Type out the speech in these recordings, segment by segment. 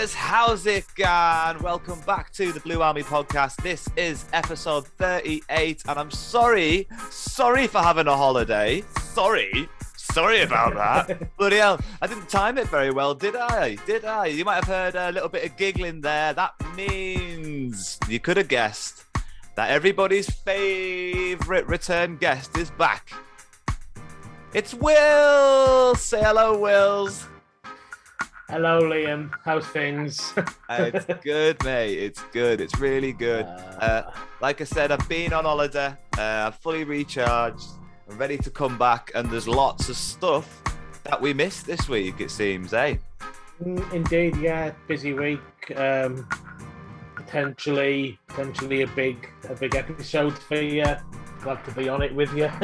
Reapbarrows, how's it going? Welcome back to the Blue Army podcast. This is episode 38, and I'm sorry, sorry for having a holiday. Sorry, sorry about that. Bloody hell, I didn't time it very well, did I? Did I? You might have heard a little bit of giggling there. That means you could have guessed that everybody's favorite return guest is back. It's Will. Say hello, Wills. Hello, Liam. How's things? Uh, it's good, mate. It's good. It's really good. Uh, like I said, I've been on holiday. Uh, I'm fully recharged. I'm ready to come back, and there's lots of stuff that we missed this week. It seems, eh? Mm, Indeed, yeah. Busy week. Um, potentially, potentially a big, a big episode for you. Glad to be on it with you.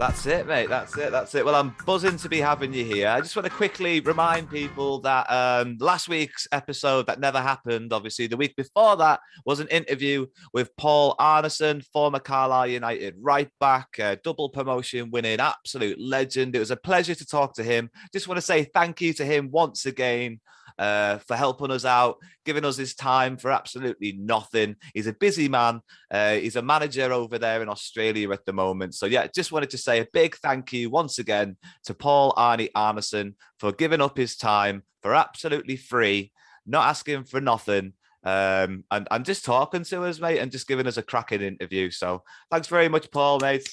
That's it, mate. That's it. That's it. Well, I'm buzzing to be having you here. I just want to quickly remind people that um, last week's episode that never happened, obviously, the week before that was an interview with Paul Arnison, former Carlisle United right back, uh, double promotion winning, absolute legend. It was a pleasure to talk to him. Just want to say thank you to him once again. Uh, for helping us out, giving us his time for absolutely nothing. He's a busy man. Uh, he's a manager over there in Australia at the moment. So, yeah, just wanted to say a big thank you once again to Paul Arnie Arnison for giving up his time for absolutely free, not asking for nothing. Um, and, and just talking to us, mate, and just giving us a cracking interview. So, thanks very much, Paul, mate.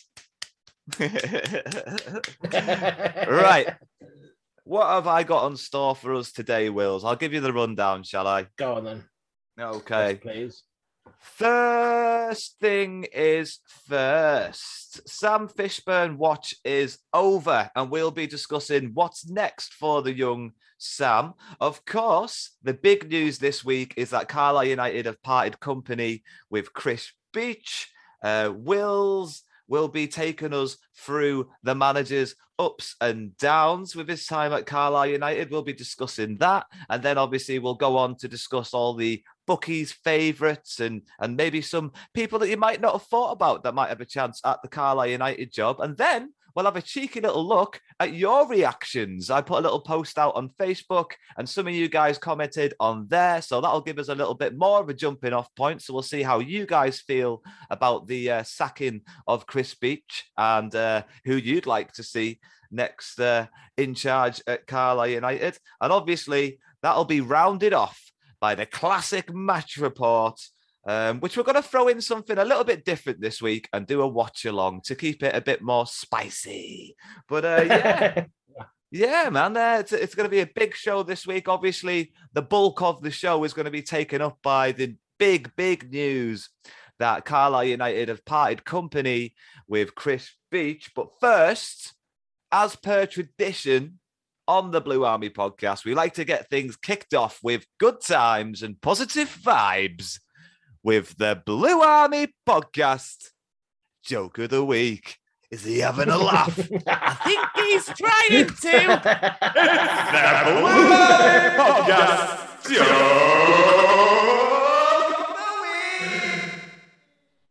right. What have I got on store for us today, Wills? I'll give you the rundown, shall I? Go on then. Okay. Yes, please. First thing is first. Sam Fishburn watch is over, and we'll be discussing what's next for the young Sam. Of course, the big news this week is that Carlisle United have parted company with Chris Beech. Uh, Wills will be taking us through the manager's ups and downs with his time at Carlisle United. We'll be discussing that. And then obviously we'll go on to discuss all the bookies' favourites and and maybe some people that you might not have thought about that might have a chance at the Carlisle United job. And then we'll have a cheeky little look at your reactions. I put a little post out on Facebook and some of you guys commented on there. So that'll give us a little bit more of a jumping off point. So we'll see how you guys feel about the uh, sacking of Chris Beech and uh, who you'd like to see next uh, in charge at Carlisle United. And obviously, that'll be rounded off by the classic match report um, which we're going to throw in something a little bit different this week and do a watch along to keep it a bit more spicy. But uh, yeah. Yeah, man, uh, it's, it's going to be a big show this week. Obviously, the bulk of the show is going to be taken up by the big, big news that Carlisle United have parted company with Chris Beech. But first, as per tradition on the Blue Army podcast, we like to get things kicked off with good times and positive vibes with the Blue Army podcast joke of the week. Is he having a laugh? I think he's trying to. the Blue Army Podcast. Joke of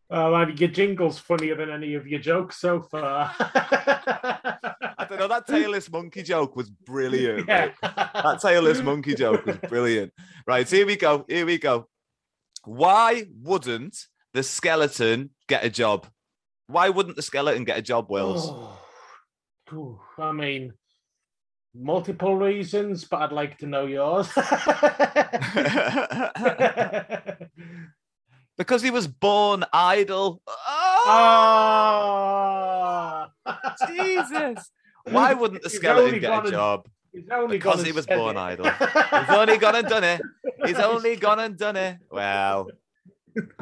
the Oh man, your jingle's funnier than any of your jokes so far. I don't know. That tailless monkey joke was brilliant. yeah. mate. That tailless monkey joke was brilliant. Right, here we go. Here we go. Why wouldn't the skeleton get a job? Why wouldn't the skeleton get a job, Wills? Oh, I mean, multiple reasons, but I'd like to know yours. because he was born idle. Oh, oh, Jesus. Why wouldn't the skeleton get a job? He's only Because gone he was born it. idle. He's only gone and done it. He's only gone and done it. Well,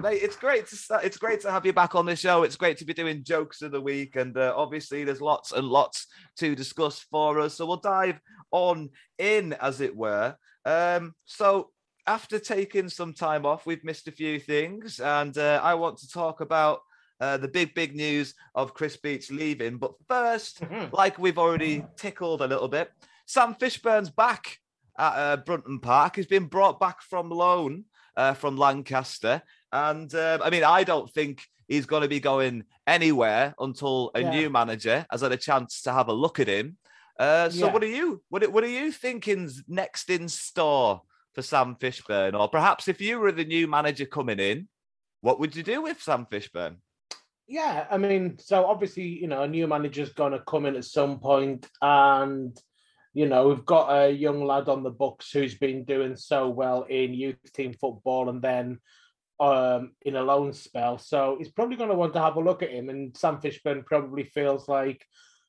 mate, it's great to start, it's great to have you back on the show. It's great to be doing jokes of the week, and uh, obviously there's lots and lots to discuss for us. So we'll dive on in, as it were. Um, so after taking some time off, we've missed a few things, and uh, I want to talk about. Uh, the big, big news of Chris Beech leaving. But first, Mhm. like we've already tickled a little bit, Sam Fishburn's back at uh, Brunton Park. He's been brought back from loan uh, from Lancaster. And um, I mean, I don't think he's going to be going anywhere until a Yeah. new manager has had a chance to have a look at him. Uh, so, Yeah. what are you? What, what are you thinking's next in store for Sam Fishburn? Or perhaps if you were the new manager coming in, what would you do with Sam Fishburn? Yeah, I mean, so obviously, you know, a new manager's going to come in at some point, and you know, we've got a young lad on the books who's been doing so well in youth team football, and then um in a loan spell. So he's probably going to want to have a look at him, and Sam Fishburn probably feels like,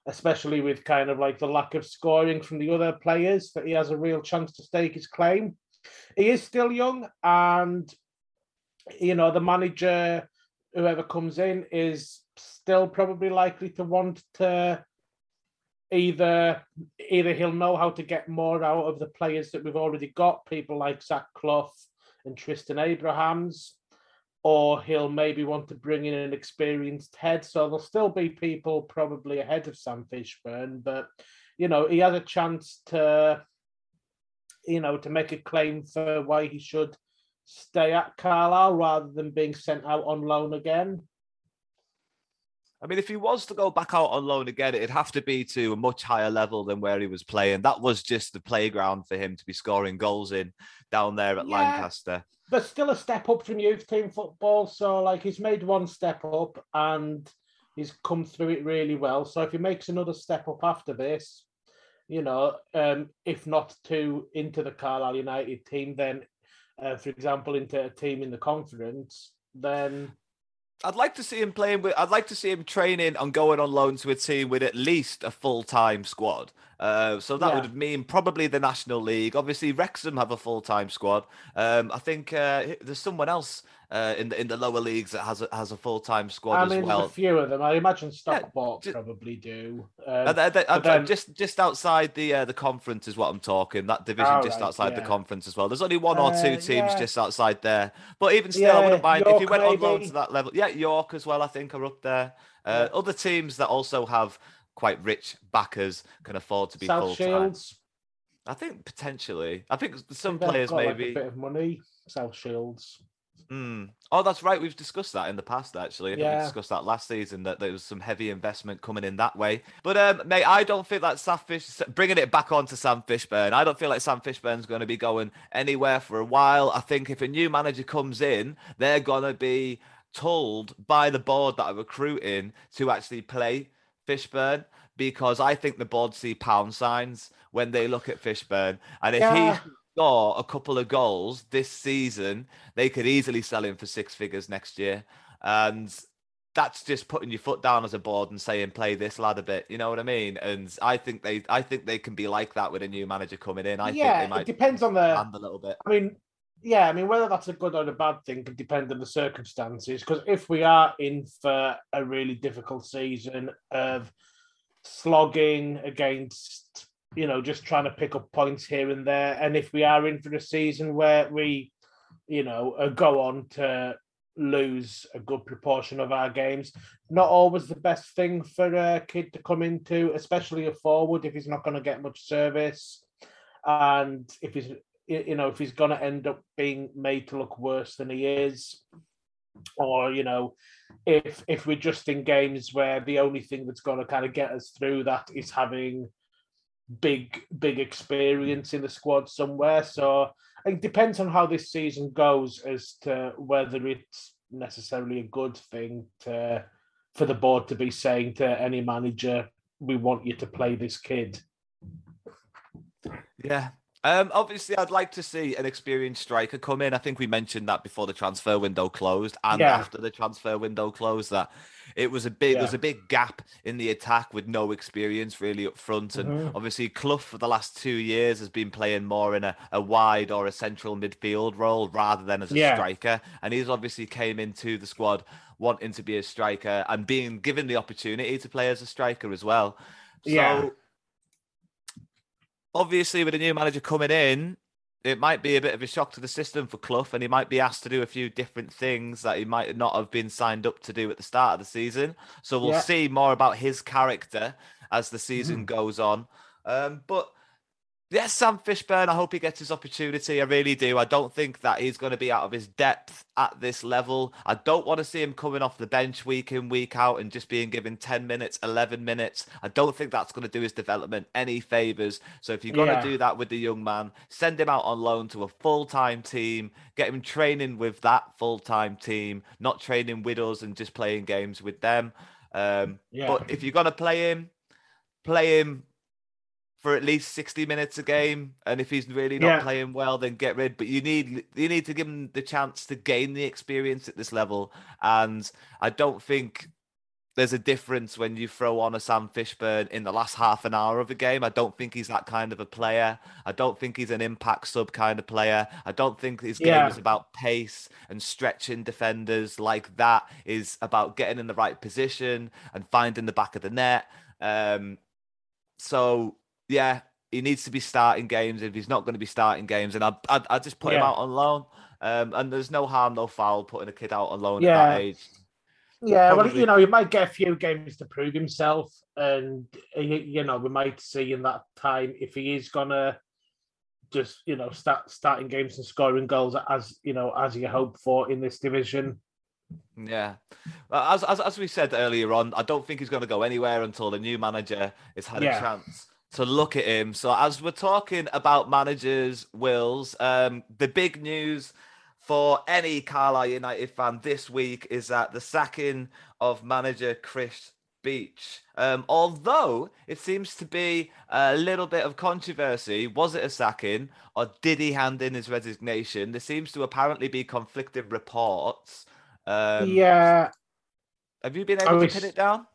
especially with kind of like the lack of scoring from the other players, that he has a real chance to stake his claim. He is still young, and you know, the manager whoever comes in is still probably likely to want to either either he'll know how to get more out of the players that we've already got, people like Zach Clough and Tristan Abrahams, or he'll maybe want to bring in an experienced head. So there'll still be people probably ahead of Sam Fishburn, but you know, he has a chance to you know to make a claim for why he should stay at Carlisle rather than being sent out on loan again. I mean, if he was to go back out on loan again, it'd have to be to a much higher level than where he was playing. That was just the playground for him to be scoring goals in down there at Yeah. Lancaster. But still a step up from youth team football. So like he's made one step up and he's come through it really well. So if he makes another step up after this, you know, um, if not to into the Carlisle United team, then uh, for example, into a team in the conference, then I'd like to see him playing with. I'd like to see him training and going on loan to a team with at least a full time squad. Uh, so that Yeah. would mean probably the National League. Obviously, Wrexham have a full time squad. Um, I think uh, there's someone else uh, in the in the lower leagues that has a, has a full time squad I as mean, there's well. a few of them. I imagine Stockport ju- probably do. Um, they- they- I'm- then- just just outside the uh, the conference is what I'm talking. That division Oh, just right, outside the conference as well. There's only one or two Uh, teams yeah. just outside there. But even still, I wouldn't mind if you York went on loan to that level. Yeah, York as well. I think are up there. Uh, Other teams that also have quite rich backers can afford to be full time. Shields. I think potentially. I think some they've players got, like, maybe. a bit of money. South Shields. Mm. Oh, that's right. We've discussed that in the past, actually. I think we discussed that last season that there was some heavy investment coming in that way. But um, mate, I don't think that Sam Fish bringing it back on to Sam Fishburn. I don't feel like Sam Fishburn's going to be going anywhere for a while. I think if a new manager comes in, they're going to be told by the board that are recruiting to actually play Fishburn because I think the board see pound signs when they look at Fishburn, and if Yeah. he score a couple of goals this season, they could easily sell him for six figures next year. And that's just putting your foot down as a board and saying, play this lad a bit. You know what I mean? And I think they I think they can be like that with a new manager coming in. I yeah, think they might it depends on the. a little bit. I mean, yeah, I mean, whether that's a good or a bad thing could depend on the circumstances. Because if we are in for a really difficult season of slogging against, you know, just trying to pick up points here and there, and if we are in for a season where we, you know, go on to lose a good proportion of our games. Not always the best thing for a kid to come into, especially a forward if he's not going to get much service, and if he's you know if he's going to end up being made to look worse than he is, or you know if if we're just in games where the only thing that's going to kind of get us through that is having big big experience in the squad somewhere. So it depends on how this season goes as to whether it's necessarily a good thing to for the board to be saying to any manager, "We want you to play this kid." Yeah. Um, obviously, I'd like to see an experienced striker come in. I think we mentioned that before the transfer window closed and Yeah. after the transfer window closed. That it was a big, Yeah. there's a big gap in the attack with no experience really up front. And Mhm. obviously, Clough for the last two years has been playing more in a, a wide or a central midfield role rather than as a Yeah. striker. And he's obviously came into the squad wanting to be a striker and being given the opportunity to play as a striker as well. So Yeah. Obviously with a new manager coming in, it might be a bit of a shock to the system for Clough, and he might be asked to do a few different things that he might not have been signed up to do at the start of the season. So we'll Yeah. see more about his character as the season goes on. Um, but yes, Sam Fishburn, I hope he gets his opportunity. I really do. I don't think that he's going to be out of his depth at this level. I don't want to see him coming off the bench week in, week out and just being given 10 minutes, 11 minutes. I don't think that's going to do his development any favors. So if you're going Yeah. to do that with the young man, send him out on loan to a full time team, get him training with that full time team, not training with us and just playing games with them. Um, Yeah. But if you're going to play him, play him for at least 60 minutes a game and if he's really not Yeah. playing well then get rid but you need you need to give him the chance to gain the experience at this level and i don't think there's a difference when you throw on a Sam Fishburn in the last half an hour of a game. I don't think he's that kind of a player. I don't think he's an impact sub kind of player. I don't think his game Yeah. is about pace and stretching defenders like that. Is about getting in the right position and finding the back of the net. Um, so yeah, he needs to be starting games. If he's not going to be starting games, and I I, I just put him out on loan. Um, and there's no harm, no foul putting a kid out on loan at Yeah. that age. Yeah, well, you know, he might get a few games to prove himself, and you know, we might see in that time if he is gonna just you know start starting games and scoring goals as you know as you hope for in this division. Yeah, as, as as we said earlier on, I don't think he's going to go anywhere until the new manager has had Yeah. a chance to look at him. So as we're talking about managers' wills, um, the big news for any Carlisle United fan this week is that the sacking of manager Chris Beech. Um, although it seems to be a little bit of controversy, was it a sacking or did he hand in his resignation? There seems to apparently be conflicting reports. Um, yeah, have you been able to pin it down?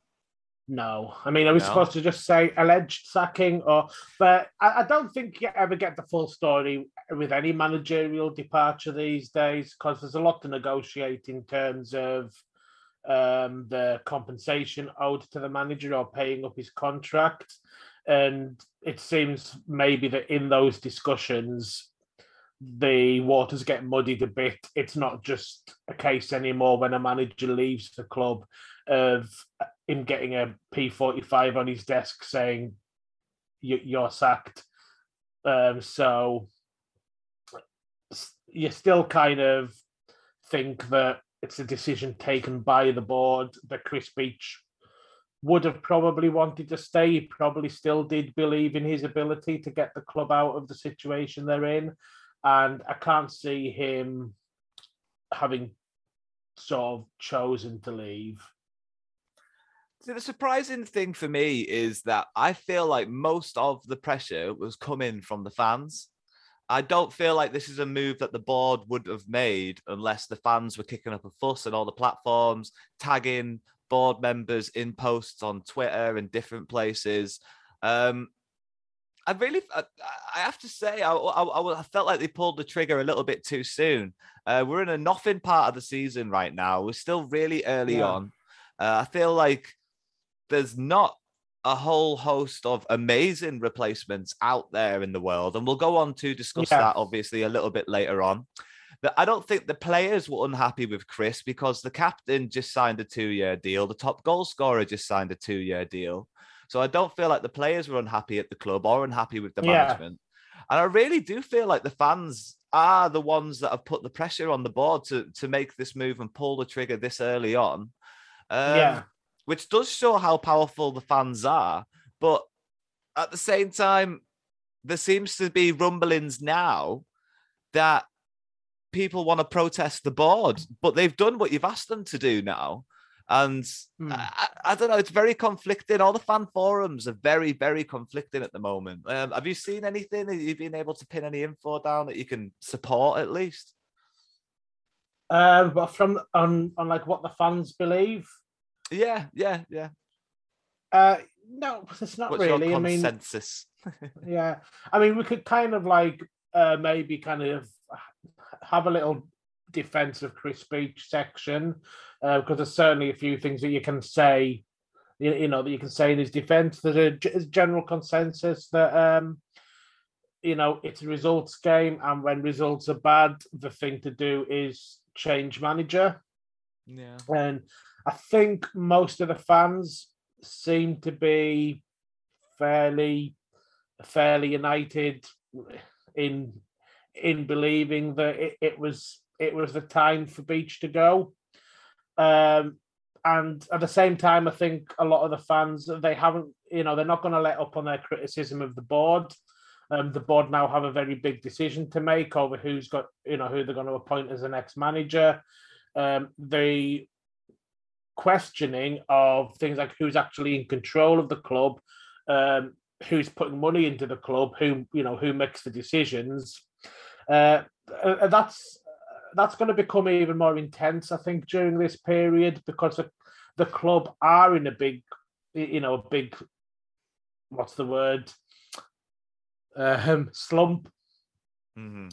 No, I mean, are we No. supposed to just say alleged sacking, or but I, I don't think you ever get the full story with any managerial departure these days because there's a lot to negotiate in terms of um, the compensation owed to the manager or paying up his contract. And it seems maybe that in those discussions, the waters get muddied a bit. It's not just a case anymore when a manager leaves the club of him getting a P45 on his desk saying, "You- You're sacked. Um, so you still kind of think that it's a decision taken by the board that Chris Beech would have probably wanted to stay. He probably still did believe in his ability to get the club out of the situation they're in. And I can't see him having sort of chosen to leave. So the surprising thing for me is that I feel like most of the pressure was coming from the fans. I don't feel like this is a move that the board would have made unless the fans were kicking up a fuss and all the platforms, tagging board members in posts on Twitter and different places. Um, I really, I, I have to say, I, I, I felt like they pulled the trigger a little bit too soon. Uh, we're in a nothing part of the season right now. We're still really early Yeah. on. Uh, I feel like there's not a whole host of amazing replacements out there in the world, and we'll go on to discuss Yeah. that obviously a little bit later on. that I don't think the players were unhappy with Chris because the captain just signed a two-year deal. The top goal scorer just signed a two-year deal. So I don't feel like the players were unhappy at the club or unhappy with the Yeah. management. And I really do feel like the fans are the ones that have put the pressure on the board to to make this move and pull the trigger this early on. Um, Yeah. Which does show how powerful the fans are. But at the same time, there seems to be rumblings now that people want to protest the board, but they've done what you've asked them to do now. And Hmm. I, I- I don't know, it's very conflicting. All the fan forums are very, very conflicting at the moment. Um, have you seen anything? Have you been able to pin any info down that you can support at least? Uh, but from on on like what the fans believe, Yeah, yeah, yeah. uh, no, it's not What's really. I mean, consensus? yeah, I mean, we could kind of like uh, maybe kind of have a little defense of Chris Beech section because there's certainly a few things that you can say, you, you know, that you can say in his defense. There's a g- general consensus that um, you know it's a results game, and when results are bad, the thing to do is change manager. yeah. And I think most of the fans seem to be fairly fairly united in in believing that it, it was it was the time for Beech to go. Um and at the same time, I think a lot of the fans they haven't, you know, they're not going to let up on their criticism of the board. Um, the board now have a very big decision to make over who's got, you know, who they're going to appoint as the next manager. Um, the questioning of things like who's actually in control of the club, um, who's putting money into the club, who you know who makes the decisions. Uh, uh, that's that's going to become even more intense, I think, during this period because the, the club are in a big, you know, a big, what's the word, um, slump Mhm.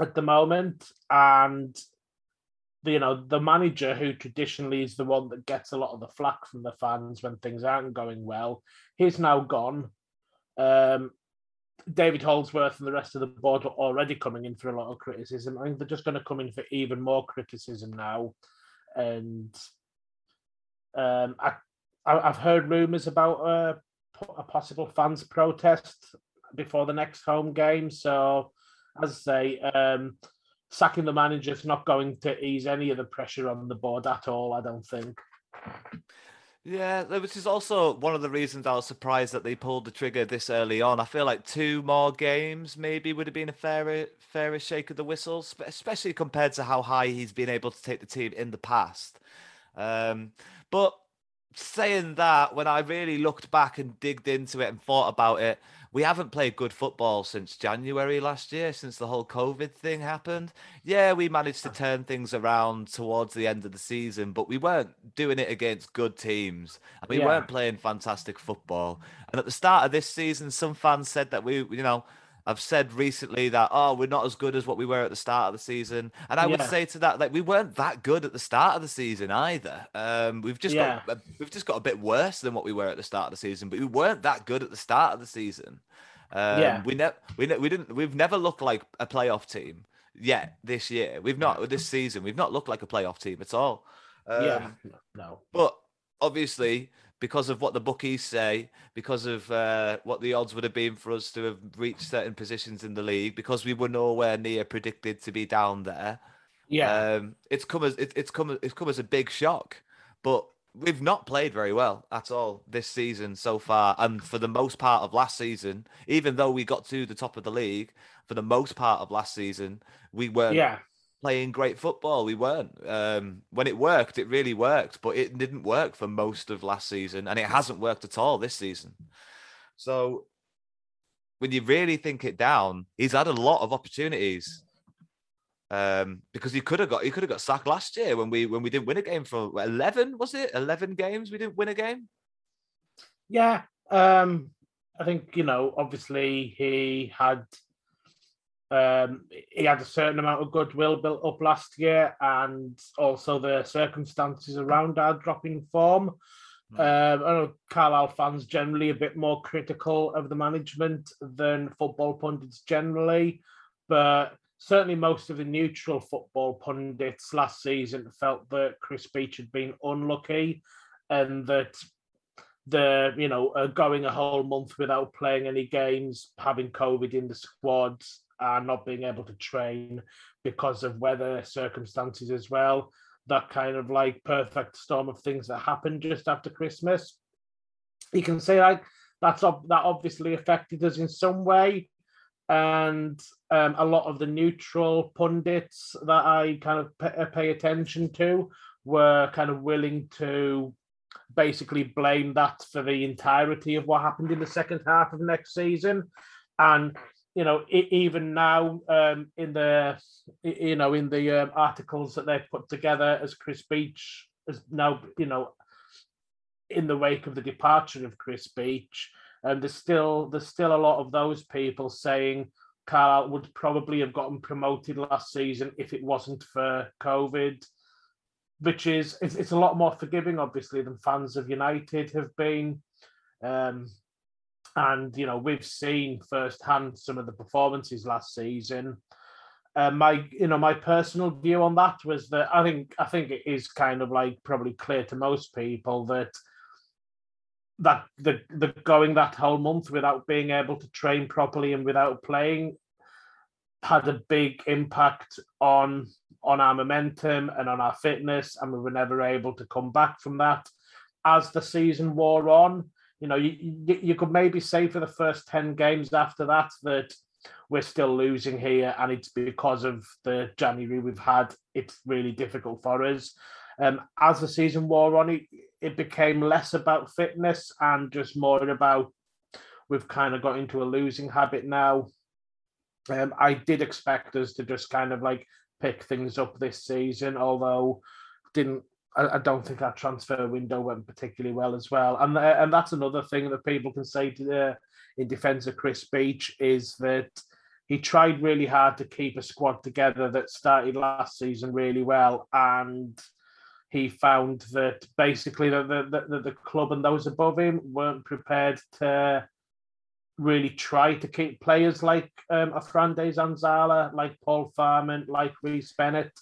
at the moment, and you know the manager who traditionally is the one that gets a lot of the flack from the fans when things aren't going well, he's now gone. Um, David Holdsworth and the rest of the board were already coming in for a lot of criticism. I think they're just going to come in for even more criticism now, and um, I, I've heard rumours about a, a possible fans protest before the next home game. So, as I say, um, sacking the manager is not going to ease any of the pressure on the board at all. I don't think. Yeah, which is also one of the reasons I was surprised that they pulled the trigger this early on. I feel like two more games maybe would have been a fairer, fairer shake of the whistle, spe- especially compared to how high he's been able to take the team in the past. Um, but saying that, when I really looked back and digged into it and thought about it, we haven't played good football since January last year, since the whole COVID thing happened. Yeah, we managed to ah. turn things around towards the end of the season, but we weren't doing it against good teams. And we Yeah. weren't playing fantastic football. And at the start of this season, some fans said that we, you know, I've said recently that oh we're not as good as what we were at the start of the season, and I would say to that like we weren't that good at the start of the season either. Um, we've just got Yeah. a- we've just got a bit worse than what we were at the start of the season, but we weren't that good at the start of the season. Um, Yeah. we never we ne- we didn't we've never looked like a playoff team yet this year. We've not this season. We've not looked like a playoff team at all. Um, yeah, no. but obviously, because of what the bookies say, because of uh, what the odds would have been for us to have reached certain positions in the league, because we were nowhere near predicted to be down there, Yeah, um, it's come as it, it's come it's come as a big shock. But we've not played very well at all this season so far, and for the most part of last season, even though we got to the top of the league, for the most part of last season, we weren't yeah, playing great football. We weren't. Um, when it worked, it really worked, but it didn't work for most of last season, and it hasn't worked at all this season. So, when you really think it down, he's had a lot of opportunities. Um, because he could have got he could have got sacked last year when we when we didn't win a game for eleven was it eleven games we didn't win a game. yeah. Um, I think you know. Obviously, he had um, he had a certain amount of goodwill built up last year, and also the circumstances around our dropping form. Hmm. Um, I know Carlisle fans generally a bit more critical of the management than football pundits generally, but certainly most of the neutral football pundits last season felt that Chris Beech had been unlucky and that the you know uh, going a whole month without playing any games, having COVID in the squads, and not being able to train because of weather circumstances as well. That kind of like perfect storm of things that happened just after Christmas. You can say like that's that obviously affected us in some way, and um, a lot of the neutral pundits that I kind of pay, uh, pay attention to were kind of willing to basically blame that for the entirety of what happened in the second half of next season. And you know, even now um, in the you know in the um, articles that they've put together as Chris Beech is now you know in the wake of the departure of Chris Beech, and um, there's still there's still a lot of those people saying Carl would probably have gotten promoted last season if it wasn't for COVID which is it's, it's a lot more forgiving, obviously, than fans of United have been. Um, and you know we've seen firsthand some of the performances last season. Uh, my you know my personal view on that was that I think I think it is kind of like probably clear to most people that that the the going that whole month without being able to train properly and without playing had a big impact on on our momentum and on our fitness, and we were never able to come back from that. As the season wore on, you know, you, you, could maybe say for the first 10 games after that that we're still losing here, and it's because of the January we've had. It's really difficult for us. Um, as the season wore on, it, it became less about fitness and just more about we've kind of got into a losing habit now. Um, I did expect us to just kind of like pick things up this season, although didn't I, don't think that transfer window went particularly well as well. And uh, and that's another thing that people can say to the, in defence of Chris Beech is that he tried really hard to keep a squad together that started last season really well, and he found that basically the the, the, the club and those above him weren't prepared to really try to keep players like um, Offrande Zanzala, like Paul Farman, like Rhys Bennett.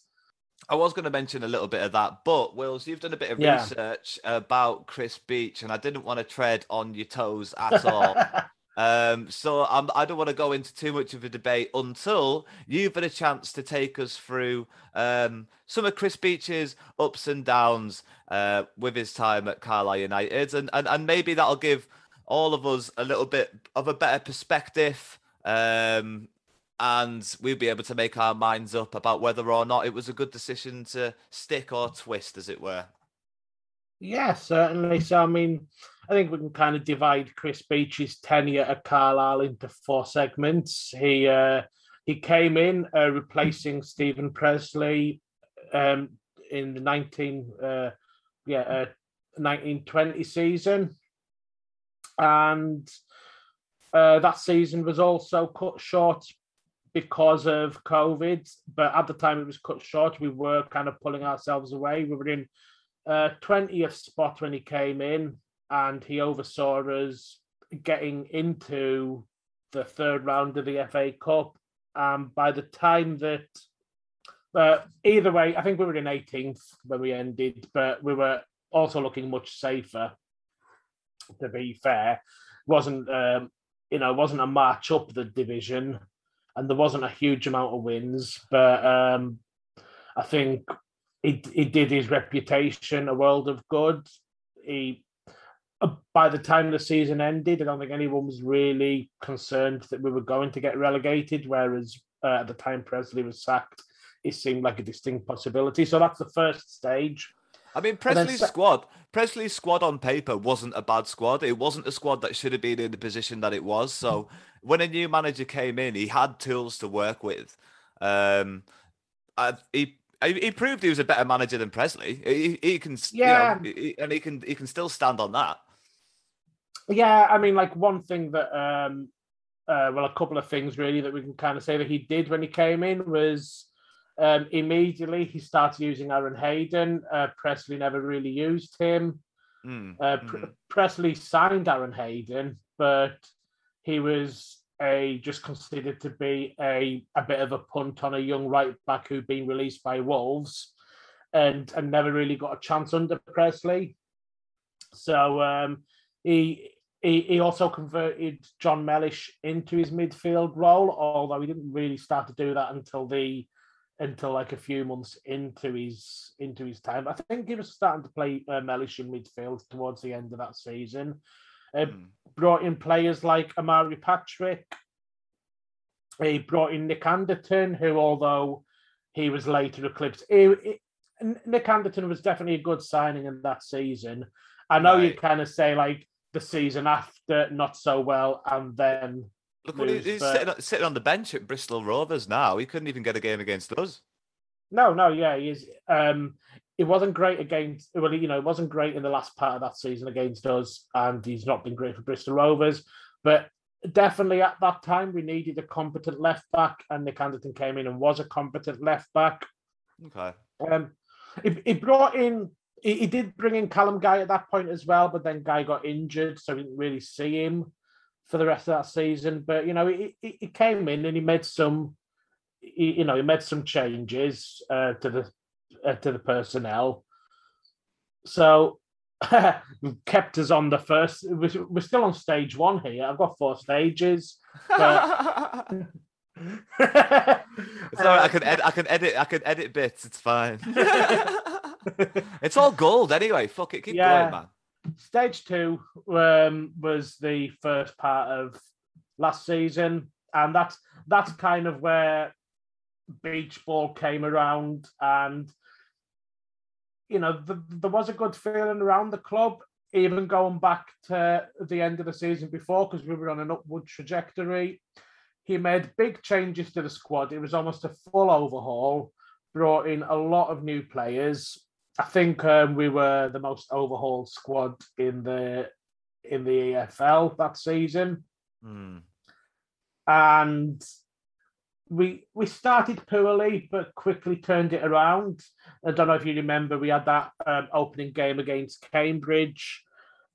I was going to mention a little bit of that, but Wills, you've done a bit of yeah. research about Chris Beech, and I didn't want to tread on your toes at all. um, so I'm, I do not want to go into too much of a debate until you've had a chance to take us through um, some of Chris Beech's ups and downs uh, with his time at Carlisle United, and, and and maybe that'll give all of us a little bit of a better perspective. Um, and we'll be able to make our minds up about whether or not it was a good decision to stick or twist, as it were. Yeah, certainly. So, I mean, I think we can kind of divide Chris Beech's tenure at Carlisle into four segments. He uh, he came in uh, replacing Steven Pressley um, in the nineteen uh, yeah uh, nineteen twenty season and uh, that season was also cut short because of COVID. But at the time it was cut short, we were kind of pulling ourselves away. We were in uh, 20th spot when he came in, and he oversaw us getting into the third round of the FA Cup. And by the time that, uh, either way, I think we were in 18th when we ended, but we were also looking much safer to be fair. wasn't um, you know, wasn't a march up the division, and there wasn't a huge amount of wins. But um, I think he he did his reputation a world of good. He uh, by the time the season ended, I don't think anyone was really concerned that we were going to get relegated. Whereas uh, at the time Pressley was sacked, it seemed like a distinct possibility. So that's the first stage. I mean, Pressley's squad, Pressley's squad on paper wasn't a bad squad. It wasn't a squad that should have been in the position that it was. So when a new manager came in, he had tools to work with. Um, I, he he proved he was a better manager than Pressley. He, he can, yeah, you know, he, and he can he can still stand on that. Yeah, I mean, like one thing that, um, uh, well, a couple of things really that we can kind of say that he did when he came in was um, immediately, he started using Aaron Hayden. Uh, Pressley never really used him. Mm, uh, mm. Pressley signed Aaron Hayden, but he was a just considered to be a a bit of a punt on a young right back who'd been released by Wolves, and and never really got a chance under Pressley. So um, he he, he also converted Jon Mellish into his midfield role, although he didn't really start to do that until the until like a few months into his into his time. I think he was starting to play uh, Mellish in midfield towards the end of that season. Uh, Hmm. Brought in players like Omari Patrick. He brought in Nick Anderton, who although he was later eclipsed, he, he- Nick Anderton was definitely a good signing in that season. I know you kind of say like the season after not so well, and then Look what he, he's but- sitting, on- sitting on the bench at Bristol Rovers now. He couldn't even get a game against us. No, no, yeah, he is. Um, it wasn't great against. Well, you know, it wasn't great in the last part of that season against us, and he's not been great for Bristol Rovers. But definitely at that time, we needed a competent left back, and Nick Anderton came in and was a competent left back. Okay. Um, he, he brought in. He, he did bring in Callum Guy at that point as well, but then Guy got injured, so we didn't really see him for the rest of that season. But you know, he, he, he came in and he made some. He, you know, he made some changes uh, to the uh, to the personnel. So kept us on the first. We're, we're still on stage one here. I've got four stages. But- It's all right. I can ed- I can edit. I can edit bits. It's fine. it's all gold anyway. Fuck it. Keep Yeah. going, man. Stage two um, was the first part of last season, and that's that's kind of where beach ball came around, and you know the, there was a good feeling around the club, even going back to the end of the season before because we were on an upward trajectory. He made big changes to the squad. It was almost a full overhaul. Brought in a lot of new players. I think um, we were the most overhauled squad in the in the EFL that season, Hmm. and we we started poorly but quickly turned it around. I don't know if you remember, we had that um, opening game against Cambridge,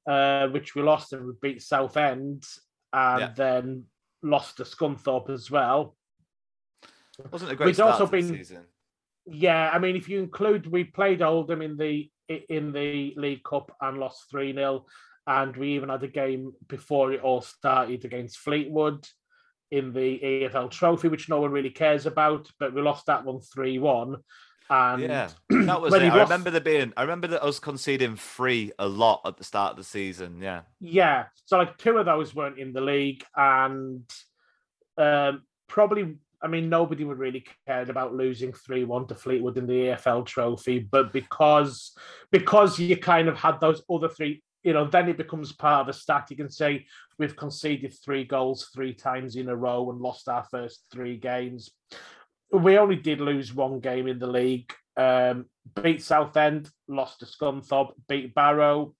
uh, which we lost and we beat Southend, and Yeah. then lost to Scunthorpe as well. Wasn't a great We'd also been- season. Yeah, I mean, if you include, we played Oldham in the in the League Cup and lost three 0 and we even had a game before it all started against Fleetwood in the EFL Trophy, which no one really cares about, but we lost that one three one. And Yeah, that was it. I lost- remember there being. I remember that us conceding three a lot at the start of the season. Yeah. Yeah, so like two of those weren't in the league, and um, probably, I mean, nobody would really cared about losing three one to Fleetwood in the EFL Trophy, but because because you kind of had those other three, you know, then it becomes part of a stat. You can say we've conceded three goals three times in a row and lost our first three games. We only did lose one game in the league. Um, beat Southend, lost to Scunthorpe, beat Barrow,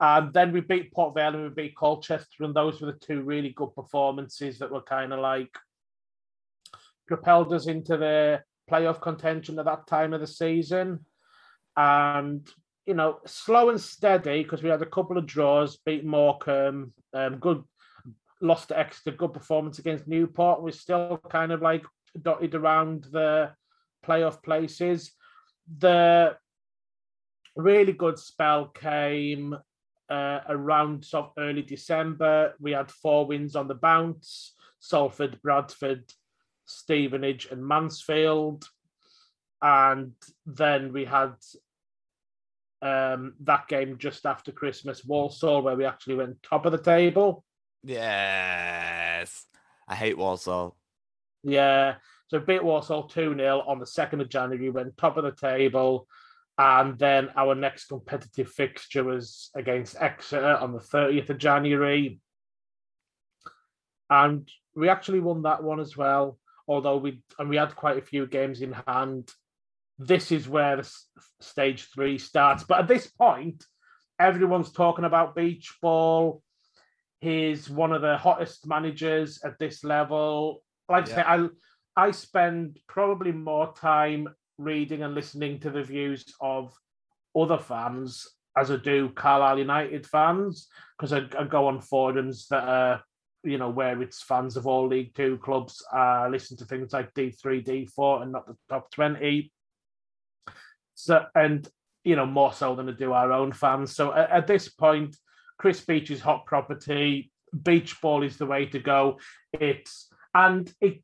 and then we beat Port Vale and we beat Colchester, and those were the two really good performances that were kind of like propelled us into the playoff contention at that time of the season. And you know, slow and steady because we had a couple of draws, beat Morecambe, um, good lost to Exeter, good performance against Newport. We're still kind of like dotted around the playoff places. The really good spell came uh, around sort of early December. We had four wins on the bounce: Salford, Bradford, Stevenage, and Mansfield. And then we had um, that game just after Christmas, Walsall, where we actually went top of the table. Yes. I hate Walsall. Yeah. So beat Walsall 2 0 on the 2nd of January, went top of the table. And then our next competitive fixture was against Exeter on the 30th of January. And we actually won that one as well, although we and we had quite a few games in hand. This is where the stage three starts. But at this point, everyone's talking about beach ball. He's one of the hottest managers at this level. Like I say, I I spend probably more time reading and listening to the views of other fans as I do Carlisle United fans because I, I go on forums that are you know, where it's fans of all League Two clubs uh, listen to things like D3, D4, and not the top 20. So, and, you know, more so than to do our own fans. So at, at this point, Chris Beech is hot property, beach ball is the way to go. It's, and it,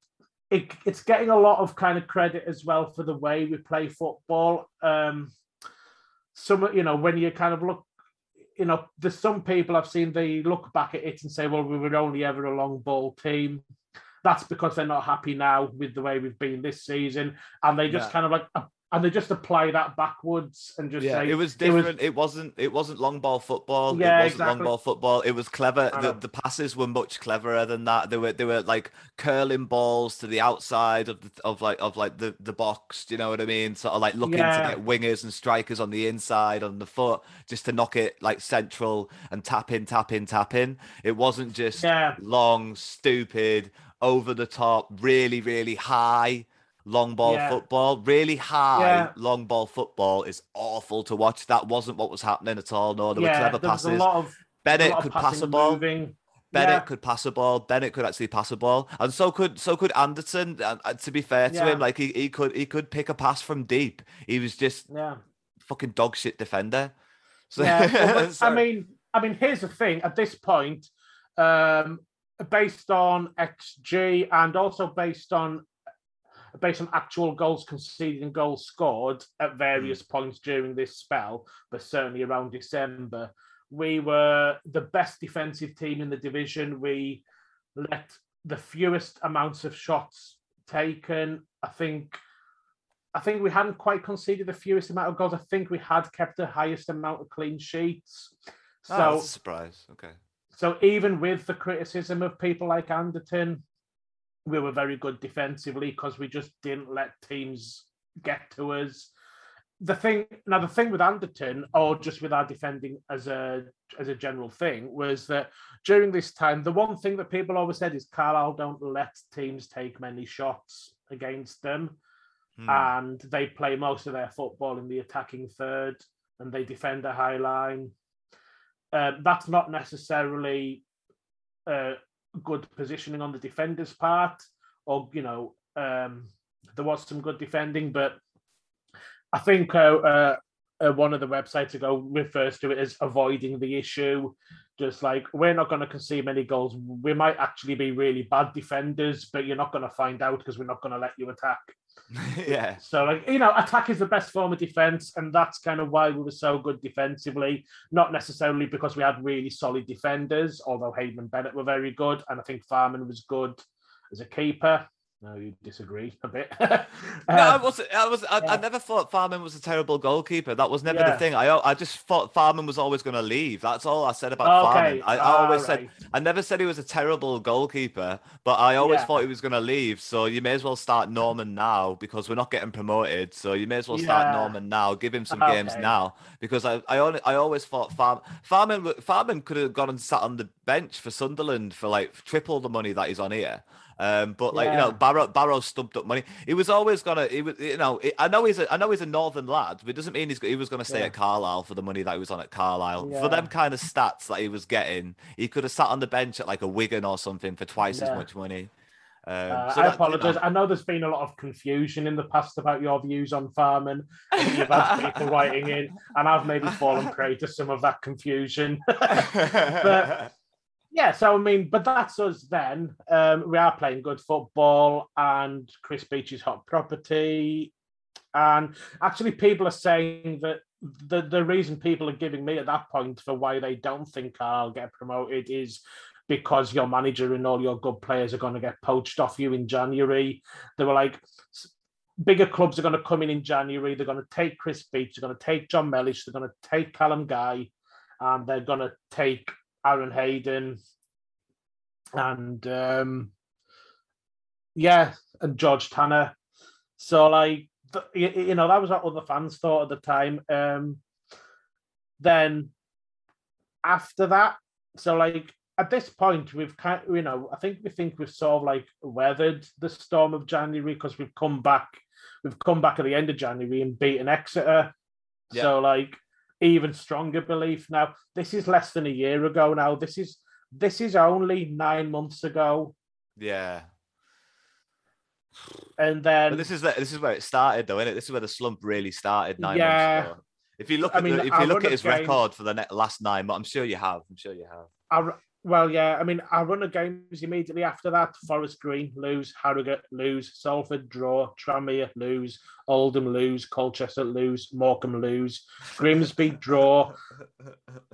it, it's getting a lot of kind of credit as well for the way we play football. Um, some, you know, when you kind of look you know, there's some people I've seen they look back at it and say, well, we were only ever a long ball team. That's because they're not happy now with the way we've been this season, and they just Yeah. kind of like and they just apply that backwards and just Yeah, say it was it was- different. It, was, not It wasn't long ball football. Yeah, it wasn't long ball football. It was clever. The, the passes were much cleverer than that. They were they were like curling balls to the outside of the of like of like the the box. Do you know what I mean? Sort of like looking Yeah. to get wingers and strikers on the inside on the foot just to knock it like central and tap in, tap in, tap in. It wasn't just Yeah. long, stupid, over the top, really, really high long ball Yeah. football. Really high Yeah. long ball football is awful to watch. That wasn't what was happening at all. No, there were clever there passes. a lot of Bennett could pass a ball. moving. Bennett Yeah. could pass a ball. Bennett could actually pass a ball, and so could so could Anderton. And uh, to be fair to Yeah. him, like he, he could he could pick a pass from deep. He was just Yeah. fucking dog shit defender. So, Yeah, well, I mean, I mean, here's the thing. At this point, um, based on XG and also based on based on actual goals conceded and goals scored at various hmm. points during this spell, but certainly around December, we were the best defensive team in the division. We let the fewest amounts of shots taken. I think I think we hadn't quite conceded the fewest amount of goals. I think we had kept the highest amount of clean sheets. Ah, so, Oh, surprise. Okay. so even with the criticism of people like Anderton, we were very good defensively because we just didn't let teams get to us. The thing now, the thing with Anderton, or just with our defending as a as a general thing, was that during this time, the one thing that people always said is Carlisle don't let teams take many shots against them Hmm. and they play most of their football in the attacking third and they defend a high line. Um, that's not necessarily uh, good positioning on the defender's part, or you know, um, there was some good defending, but I think uh, uh, uh, one of the websites ago refers to it as avoiding the issue. Just like we're not going to concede many goals, we might actually be really bad defenders, but you're not going to find out because we're not going to let you attack. yeah. So, like, you know, attack is the best form of defense, and that's kind of why we were so good defensively. Not necessarily because we had really solid defenders, although Hayden and Bennett were very good, and I think Farman was good as a keeper. No, you disagree a bit. No, I Uh, wasn't. I was. I, I never thought Farman was a terrible goalkeeper. That was never Yeah. the thing. I I just thought Farman was always going to leave. That's all I said about Okay, Farman. I, I always all said. I never said he was a terrible goalkeeper, but I always Yeah. thought he was going to leave. So you may as well start Norman now because we're not getting promoted. So you may as well start Norman now. Give him some games now because I I, only, I always thought Farm Farman Farman could have gone and sat on the bench for Sunderland for like triple the money that he's on here. Um, but like you know, Barrow Barrow stumped up money. He was always gonna. He was, you know. I know he's a. I know he's a northern lad, but it doesn't mean he's. He was gonna stay Yeah. at Carlisle for the money that he was on at Carlisle. Yeah. For them kind of stats that he was getting, he could have sat on the bench at like a Wigan or something for twice as much money. Um, Uh, so I that- you apologize. know. I know there's been a lot of confusion in the past about your views on Farman. and You've had people writing in, and I've maybe fallen prey to some of that confusion. but yeah, so I mean, but that's us then. Um, we are playing good football, and Chris Beech is hot property. And actually, people are saying that the, the reason people are giving me at that point for why they don't think I'll get promoted is because your manager and all your good players are going to get poached off you in January. They were like, bigger clubs are going to come in in January. They're going to take Chris Beech, they're going to take Jon Mellish, they're going to take Callum Guy, and they're going to take Aaron Hayden and um, yeah, and George Tanner. So like you, you know that was what other fans thought at the time. Um, then after that, so like at this point we've kind you know I think we think we've sort of like weathered the storm of January because we've come back we've come back at the end of January and beaten Exeter. Yeah. So like even stronger belief now. This is less than a year ago now. This is this is only nine months ago, Yeah. and then But this is the, this is where it started, though, isn't it? This is where the slump really started nine Yeah. months ago. If you look I at mean, the, if I you look at his game- record for the last nine, months, I'm sure you have. I'm sure you have. I, well, yeah, I mean, I run a games immediately after that. Forest Green lose, Harrogate lose, Salford draw, Tranmere lose, Oldham lose, Colchester lose, Morecambe lose, Grimsby draw.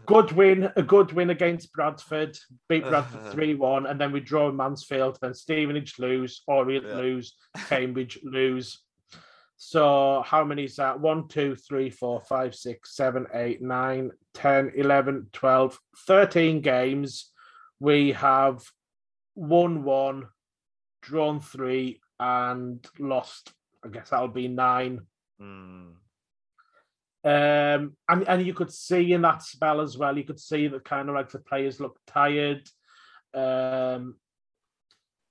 Good win, a good win against Bradford, beat Bradford three one, and then we draw in Mansfield. Then Stevenage lose, Orient Yeah. lose, Cambridge lose. So how many is that? 1, 2, 3, 4, 5, 6, 7, 8, 9, 10, 11, 12, 13 games. We have won one, drawn three, and lost. I guess that'll be nine. Mm. Um, and, and you could see in that spell as well, you could see that kind of like the players looked tired. Um,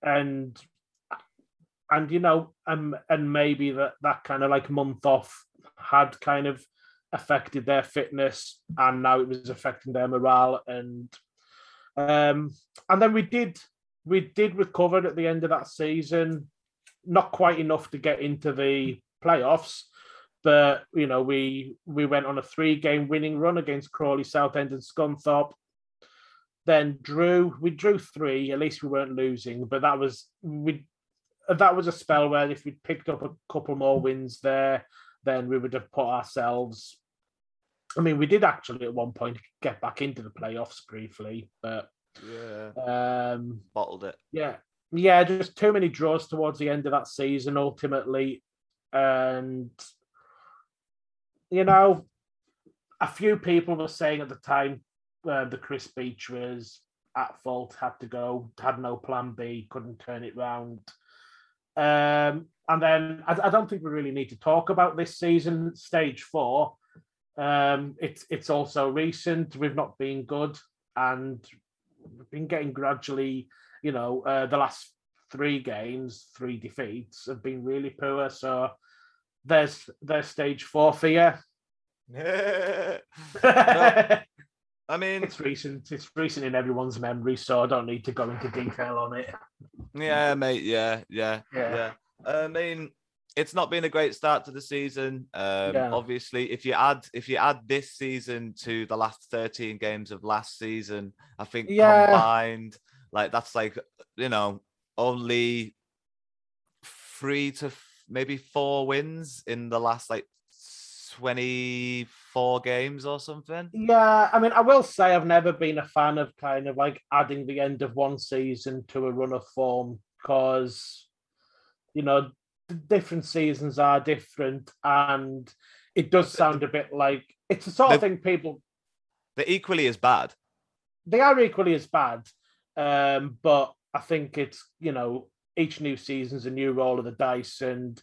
and and you know, and and maybe that that kind of like month off had kind of affected their fitness, and now it was affecting their morale. And um, and then we did we did recover at the end of that season, not quite enough to get into the playoffs, but you know we we went on a three game winning run against Crawley, Southend, and Scunthorpe. Then drew we drew three. At least we weren't losing, but that was we that was a spell where if we'd picked up a couple more wins there, then we would have put ourselves. I mean, we did actually at one point get back into the playoffs briefly, but Yeah. um, Bottled it. yeah, yeah, just too many draws towards the end of that season ultimately, and you know, a few people were saying at the time uh, the Chris Beech was at fault, had to go, had no plan B, couldn't turn it round. Um, and then I, I don't think we really need to talk about this season, stage four. Um, it's it's also recent. We've not been good, and we've been getting gradually. You know, uh, the last three games, three defeats have been really poor. So there's there's stage four for you. I mean, it's recent. It's recent in everyone's memory, so I don't need to go into detail on it. yeah, mate. Yeah, yeah, Yeah. yeah. I mean, it's not been a great start to the season. Um, Yeah. Obviously, if you add if you add this season to the last thirteen games of last season, I think Yeah. combined, like that's like you know only three to f- maybe four wins in the last like twenty four games or something. Yeah, I mean, I will say I've never been a fan of kind of like adding the end of one season to a run of form because, you know, different seasons are different, and it does sound a bit like it's the sort of thing people They're equally as bad. they are equally as bad, um, but I think it's you know each new season's a new roll of the dice, and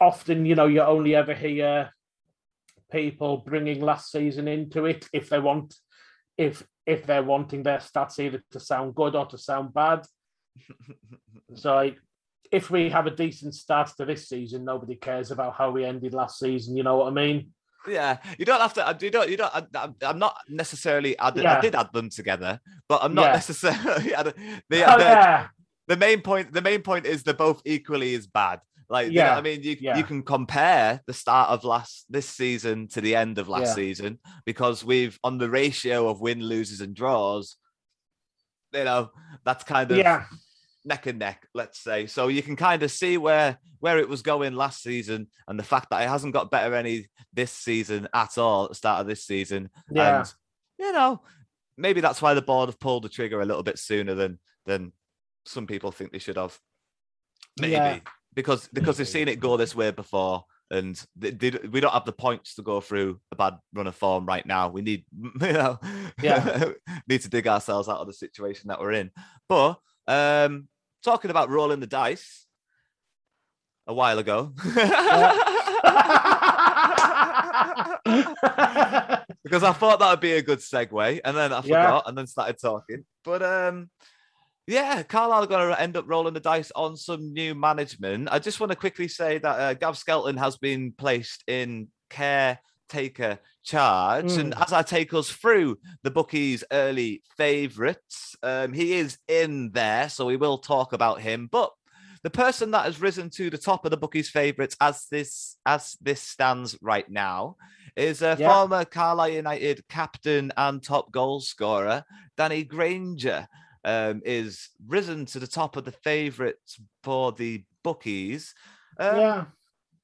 often you know you only ever hear people bringing last season into it if they want if if they're wanting their stats either to sound good or to sound bad. so like, if we have a decent start to this season, nobody cares about how we ended last season. You know what I mean? Yeah, you don't have to. You don't. You don't. I, I'm- I'm not necessarily. I Yeah. did add them together, but I'm not Yeah. necessarily. The, Oh, the, yeah, the main point. The main point is they're both equally as bad. Like, you know Yeah, I mean, you yeah. you can compare the start of last this season to the end of last Yeah. season because we've on the ratio of win, loses, and draws. You know, that's kind of yeah, neck and neck, let's say. So you can kind of see where where it was going last season, and the fact that it hasn't got better any this season at all at the start of this season. Yeah. And you know, maybe that's why the board have pulled the trigger a little bit sooner than than some people think they should have. Maybe Yeah. because because they've seen it go this way before. And they, they, we don't have the points to go through a bad run of form right now. We need, you know, Yeah. need to dig ourselves out of the situation that we're in. But um, talking about rolling the dice a while ago. because I thought that would be a good segue, and then I Yeah. forgot, and then started talking. But um, yeah, Carlisle are going to end up rolling the dice on some new management. I just want to quickly say that uh, Gav Skelton has been placed in care caretaker charge. And Mm. as I take us through the bookies' early favourites, um, he is in there, so we will talk about him. But the person that has risen to the top of the bookies' favourites as this as this stands right now is a Yeah. former Carlisle United captain and top goal scorer, Danny Granger. Um, is risen to the top of the favourites for the bookies. Um, yeah.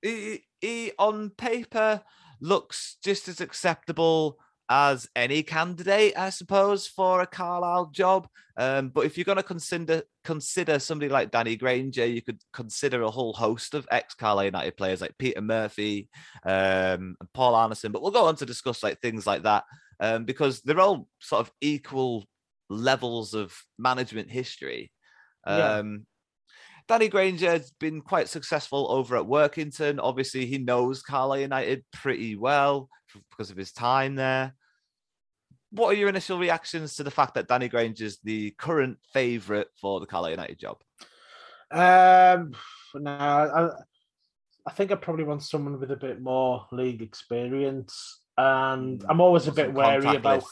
he, he on paper looks just as acceptable as any candidate, I suppose, for a Carlisle job. Um, but if you're going to consider consider somebody like Danny Granger, you could consider a whole host of ex Carlisle United players like Peter Murphy um, and Paul Arnison. But we'll go on to discuss like things like that um, because they're all sort of equal levels of management history. Yeah. Danny Granger has been quite successful over at Workington. Obviously, he knows Carlisle United pretty well because of his time there. What are your initial reactions to the fact that Danny Granger is the current favourite for the Carlisle United job? Um, no, I, I think I probably want someone with a bit more league experience, and I'm always a bit wary about.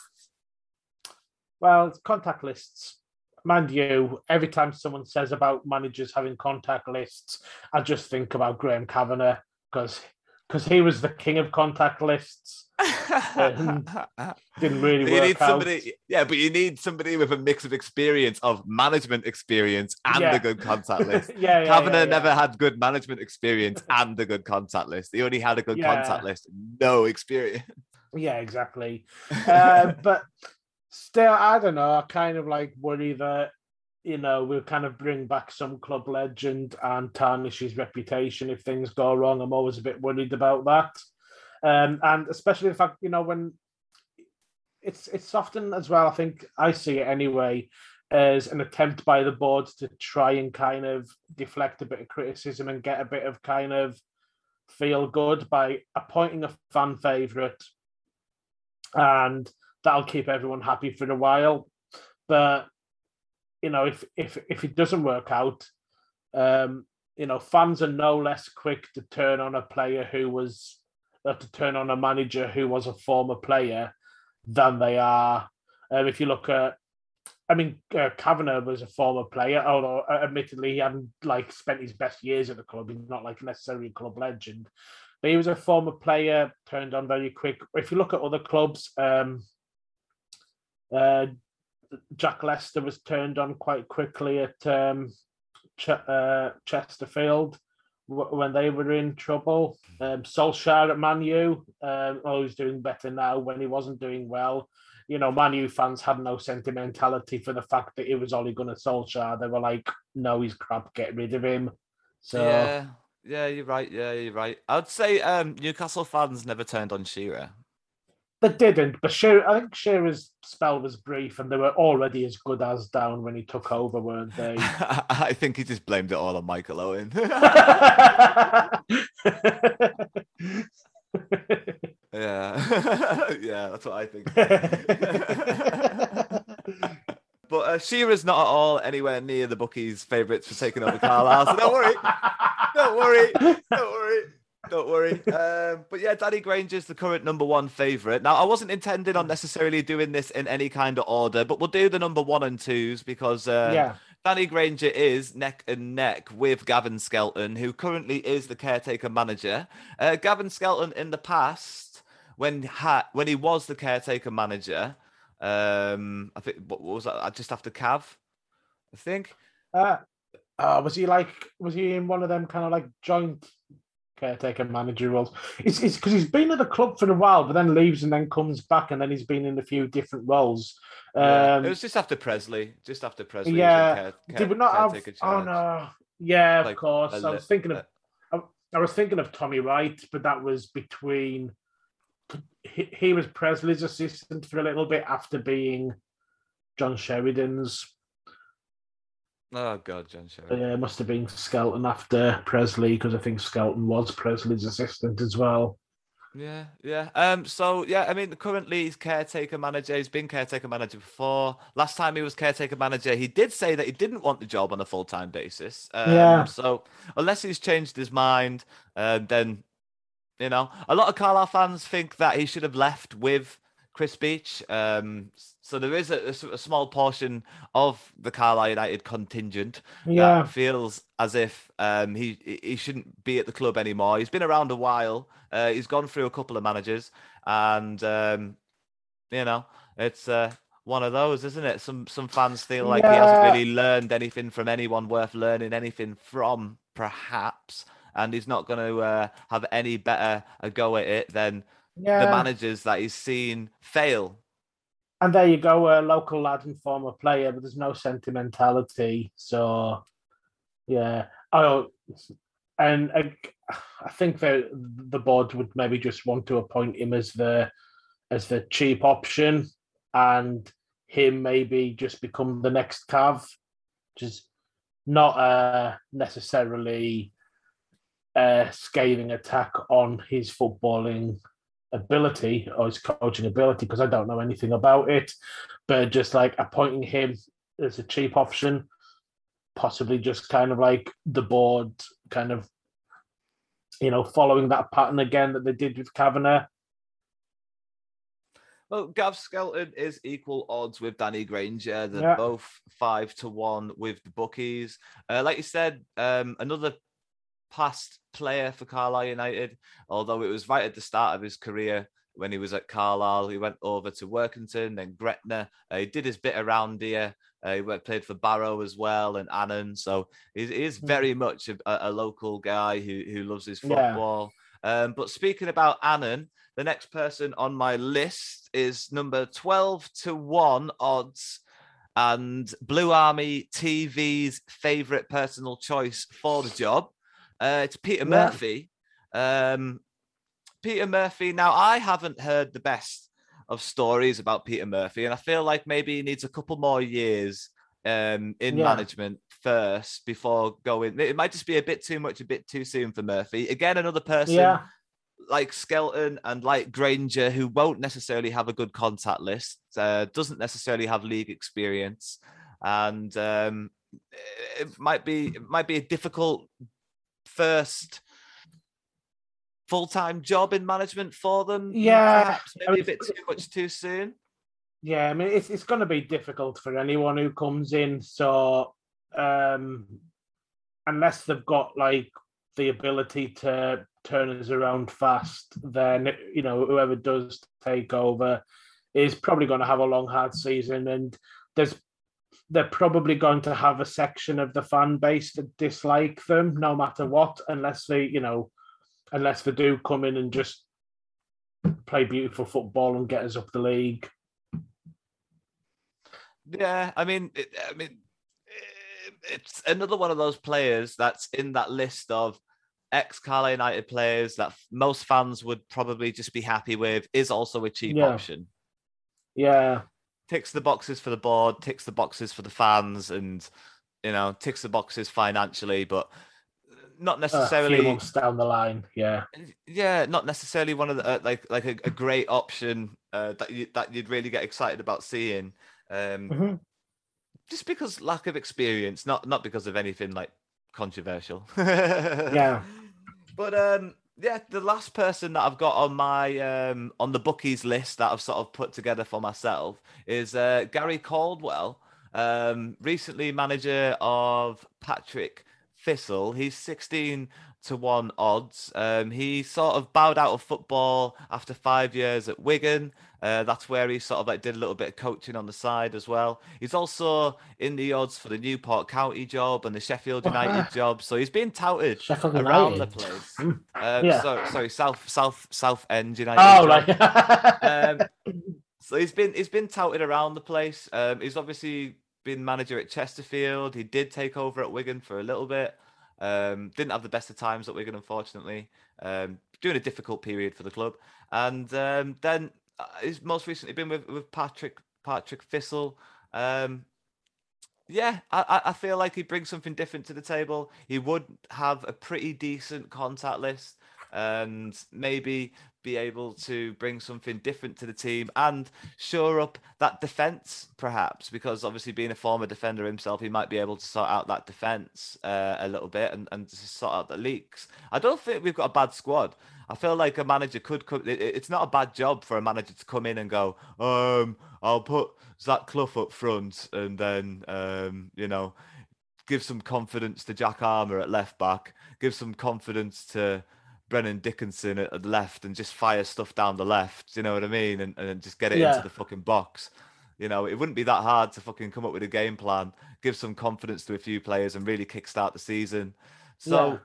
Well, contact lists. Mind you, every time someone says about managers having contact lists, I just think about Graham Kavanagh because because he was the king of contact lists. Didn't really you work need out. somebody, yeah, but you need somebody with a mix of experience of management experience and Yeah. a good contact list. yeah, yeah, Kavanagh yeah, never had good management experience and a good contact list. He only had a good contact list, no experience. Yeah, exactly. uh, but still, I don't know. I kind of like worry that you know we'll kind of bring back some club legend and tarnish his reputation if things go wrong. I'm always a bit worried about that, um, and especially the fact you know when it's it's often as well. I think I see it anyway as an attempt by the board to try and kind of deflect a bit of criticism and get a bit of kind of feel good by appointing a fan favorite and that'll keep everyone happy for a while. But you know, if if if it doesn't work out, um, you know, fans are no less quick to turn on a player who was uh, to turn on a manager who was a former player than they are. Um, if you look at, I mean, uh, Kavanagh was a former player, although uh, admittedly he hadn't like spent his best years at the club. He's not like necessarily a club legend, but he was a former player, turned on very quick. If you look at other clubs, um, uh, Jack Lester was turned on quite quickly at um, Ch- uh, Chesterfield w- when they were in trouble. Um, Solskjaer at Man U, um, oh, he's doing better now when he wasn't doing well. You know, Man U fans had no sentimentality for the fact that it was only Ole Gunnar Solskjaer. They were like, no, he's crap, get rid of him. So, Yeah, yeah, you're right. Yeah, you're right. I'd say um, Newcastle fans never turned on Shearer. They didn't, but Shearer, I think Shearer's spell was brief, and they were already as good as down when he took over, weren't they? I think he just blamed it all on Michael Owen. yeah, yeah, that's what I think. but uh, Shearer's not at all anywhere near the bookies' favourites for taking over Carlisle, so don't worry, don't worry, don't worry. Don't worry. Um, but yeah, Danny Granger's the current number one favourite. Now, I wasn't intending on necessarily doing this in any kind of order, but we'll do the number one and twos because uh, yeah, Danny Granger is neck and neck with Gavin Skelton, who currently is the caretaker manager. Uh, Gavin Skelton, in the past, when ha- when he was the caretaker manager, um, I think what was that? I Just after Cav, I think. uh, uh, was he like? Was he in one of them kind of like joint caretaker manager roles? It's it's because he's been at the club for a while, but then leaves and then comes back, and then he's been in a few different roles. Yeah, Um, it was just after Pressley. Just after Pressley. yeah, care- care- Did we not have? Oh no. Yeah, of Like, course. I was thinking of. I, I was thinking of Tommy Wright, but that was between. He, he was Pressley's assistant for a little bit after being John Sheridan's. Oh God, John Sherry. Uh, it must have been Skelton after Pressley because I think Skelton was Pressley's assistant as well. Yeah, yeah. Um, so yeah, I mean, currently he's caretaker manager. He's been caretaker manager before. Last time he was caretaker manager, he did say that he didn't want the job on a full time basis. Um, Yeah. So unless he's changed his mind, uh, then You know, a lot of Carlisle fans think that he should have left with Chris Beech. Um, so there is a, a, small portion of the Carlisle United contingent Yeah. that feels as if um, he he shouldn't be at the club anymore. He's been around a while. Uh, he's gone through a couple of managers, and um, you know, it's uh, one of those, isn't it? Some some fans feel like he hasn't really learned anything from anyone worth learning anything from, perhaps, and he's not going to uh, have any better a go at it than Yeah. the managers that he's seen fail. And there you go, a local lad and former player, but there's no sentimentality. So, yeah. Oh, and I, I think the the board would maybe just want to appoint him as the as the cheap option, and him maybe just become the next Cav, which is not uh, necessarily a scathing attack on his footballing ability or his coaching ability because I don't know anything about it, but just like appointing him as a cheap option, possibly just kind of like the board kind of you know following that pattern again that they did with Kavanagh. Well, Gav Skelton is equal odds with Danny Granger. They're Yeah. both five to one with the bookies. Uh, like you said, um, another past player for Carlisle United, although it was right at the start of his career when he was at Carlisle. He went over to Workington, then Gretna. Uh, he did his bit around here. Uh, he worked, played for Barrow as well and Annan. So he, he is Mm. very much a, a local guy who, who loves his Yeah. football. Um, but speaking about Annan, the next person on my list is number 12 to 1 odds and Blue Army TV's favorite personal choice for the job. Uh, it's Peter Yeah. Murphy. Um, Peter Murphy. Now, I haven't heard the best of stories about Peter Murphy, and I feel like maybe he needs a couple more years um, in Yeah. management first before going. It might just be a bit too much, a bit too soon for Murphy. Again, another person Yeah, like Skelton and like Granger, who won't necessarily have a good contact list, uh, doesn't necessarily have league experience, and um, it might be it might be a difficult first full time job in management for them. Yeah, perhaps I maybe a bit too much too soon. yeah. I mean, it's it's going to be difficult for anyone who comes in. So, um, unless they've got like the ability to turn us around fast, then you know whoever does take over is probably going to have a long hard season, and there's they're probably going to have a section of the fan base that dislike them no matter what, unless they you know unless they do come in and just play beautiful football and get us up the league. Yeah, I mean, it, I mean, it's another one of those players that's in that list of ex Carlisle United players that most fans would probably just be happy with. Is also a cheap Yeah. option. Yeah, Ticks the boxes for the board, ticks the boxes for the fans, and you know, ticks the boxes financially, but not necessarily. months down the line. Yeah, yeah, not necessarily one of the uh, like like a, a great option uh, that you that you'd really get excited about seeing. Um, Mhm. just because lack of experience, not not because of anything like controversial. yeah, But um, yeah, the last person that I've got on my um on the bookies list that I've sort of put together for myself is uh, Gary Caldwell, um, recently manager of Partick Thistle. He's sixteen to one odds. Um, he sort of bowed out of football after five years at Wigan. Uh, that's where he sort of like did a little bit of coaching on the side as well. He's also in the odds for the Newport County job and the Sheffield United job. So he's being touted Sheffield around the place. Mm. Um, Yeah. so, sorry, South South South End United. Oh, job. like um, so he's been he's been touted around the place. Um, he's obviously been manager at Chesterfield. He did take over at Wigan for a little bit. Um, didn't have the best of times at Wigan, unfortunately. Um, doing a difficult period for the club, and um, then he's most recently been with, with Partick Partick Thistle. Um, yeah, I, I- I feel like he brings something different to the table. He would have a pretty decent contact list and maybe be able to bring something different to the team and shore up that defense, perhaps, because obviously being a former defender himself, he might be able to sort out that defense uh, a little bit and, and sort out the leaks. I don't think we've got a bad squad. I feel like a manager could come. It, it's not a bad job for a manager to come in and go, um, I'll put Zach Clough up front and then, um, you know, give some confidence to Jack Armer at left back, give some confidence to Brennan Dickenson at the left and just fire stuff down the left. You know what I mean? And, and just get it Yeah. into the fucking box. You know, it wouldn't be that hard to fucking come up with a game plan, give some confidence to a few players, and really kickstart the season. So,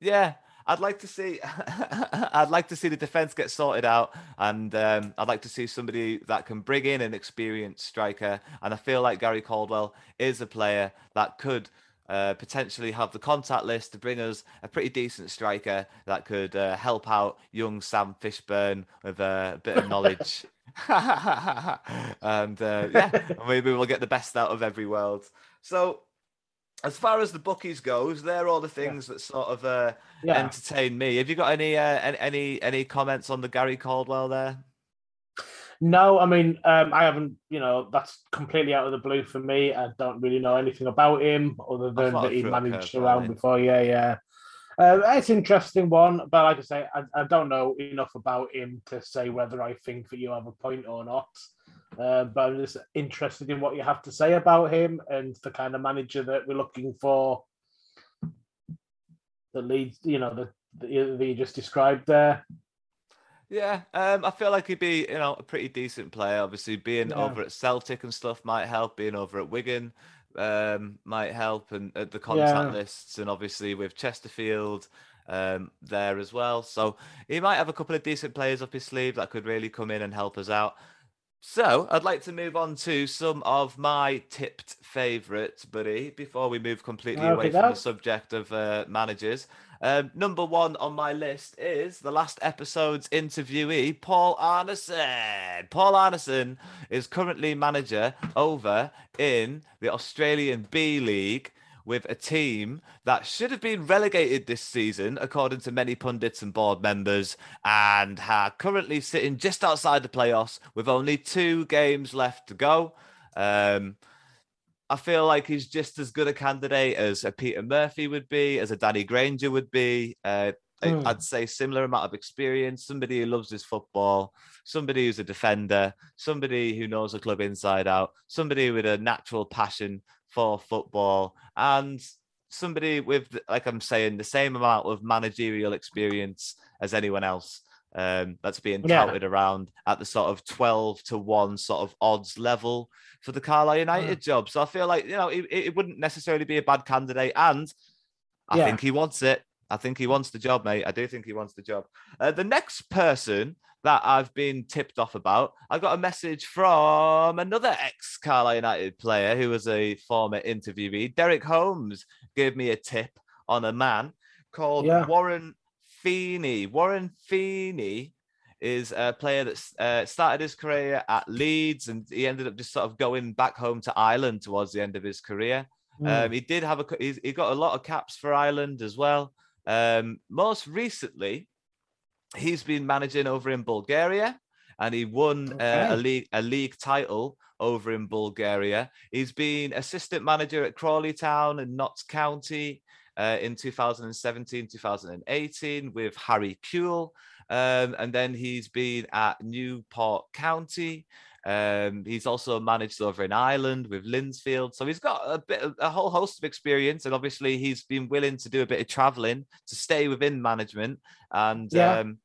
yeah, I'd like to see, I'd like to see the defense get sorted out, and um, I'd like to see somebody that can bring in an experienced striker. And I feel like Gary Caldwell is a player that could uh, potentially have the contact list to bring us a pretty decent striker that could uh, help out young Sam Fishburn with uh, a bit of knowledge. and uh, yeah, maybe we'll get the best out of every world. So, as far as the bookies goes, they're all the things that sort of uh, Yeah. entertain me. Have you got any uh, any any comments on the Gary Caldwell there? No, I mean, um, I haven't, you know, that's completely out of the blue for me. I don't really know anything about him other than that he managed around in. before. Yeah, yeah. Uh, it's an interesting one, but like I say, I, I don't know enough about him to say whether I think that you have a point or not. Uh, but I'm just interested in what you have to say about him and the kind of manager that we're looking for that leads, you know, the, the, that you just described there. Yeah, um, I feel like he'd be, you know, a pretty decent player. Obviously, being Yeah. over at Celtic and stuff might help. Being over at Wigan um, might help, and at the contact Yeah. lists, and obviously with Chesterfield um, there as well. So he might have a couple of decent players up his sleeve that could really come in and help us out. So I'd like to move on to some of my tipped favourites, buddy, before we move completely away Okay, from the subject of uh, managers. Um, number one on my list is the last episode's interviewee, Paul Arnison. Paul Arnison is currently manager over in the Australian B League with a team that should have been relegated this season, according to many pundits and board members, and are currently sitting just outside the playoffs with only two games left to go. Um, I feel like he's just as good a candidate as a Peter Murphy would be, as a Danny Granger would be. Uh, Hmm. I'd say similar amount of experience, somebody who loves his football, somebody who's a defender, somebody who knows the club inside out, somebody with a natural passion for football, and somebody with, like I'm saying, the same amount of managerial experience as anyone else. Um, that's being Yeah. touted around at the sort of 12 to 1 sort of odds level for the Carlisle United job. So I feel like, you know, it, it wouldn't necessarily be a bad candidate. And I Yeah. think he wants it. I think he wants the job, mate. I do think he wants the job. Uh, the next person that I've been tipped off about, I got a message from another ex Carlisle United player who was a former interviewee. Derek Holmes gave me a tip on a man called Yeah. Warren Feeney. Warren Feeney is a player that uh, started his career at Leeds and he ended up just sort of going back home to Ireland towards the end of his career. Hmm. Um, he did have a he's, he got a lot of caps for Ireland as well. Um, most recently, he's been managing over in Bulgaria, and he won uh, a league a league title over in Bulgaria. He's been assistant manager at Crawley Town and Notts County uh, in 2017, 2018 with Harry Kewell. Um, and then he's been at Newport County. Um, he's also managed over in Ireland with Linfield. So he's got a bit a whole host of experience. And obviously he's been willing to do a bit of traveling to stay within management. And Yeah. um,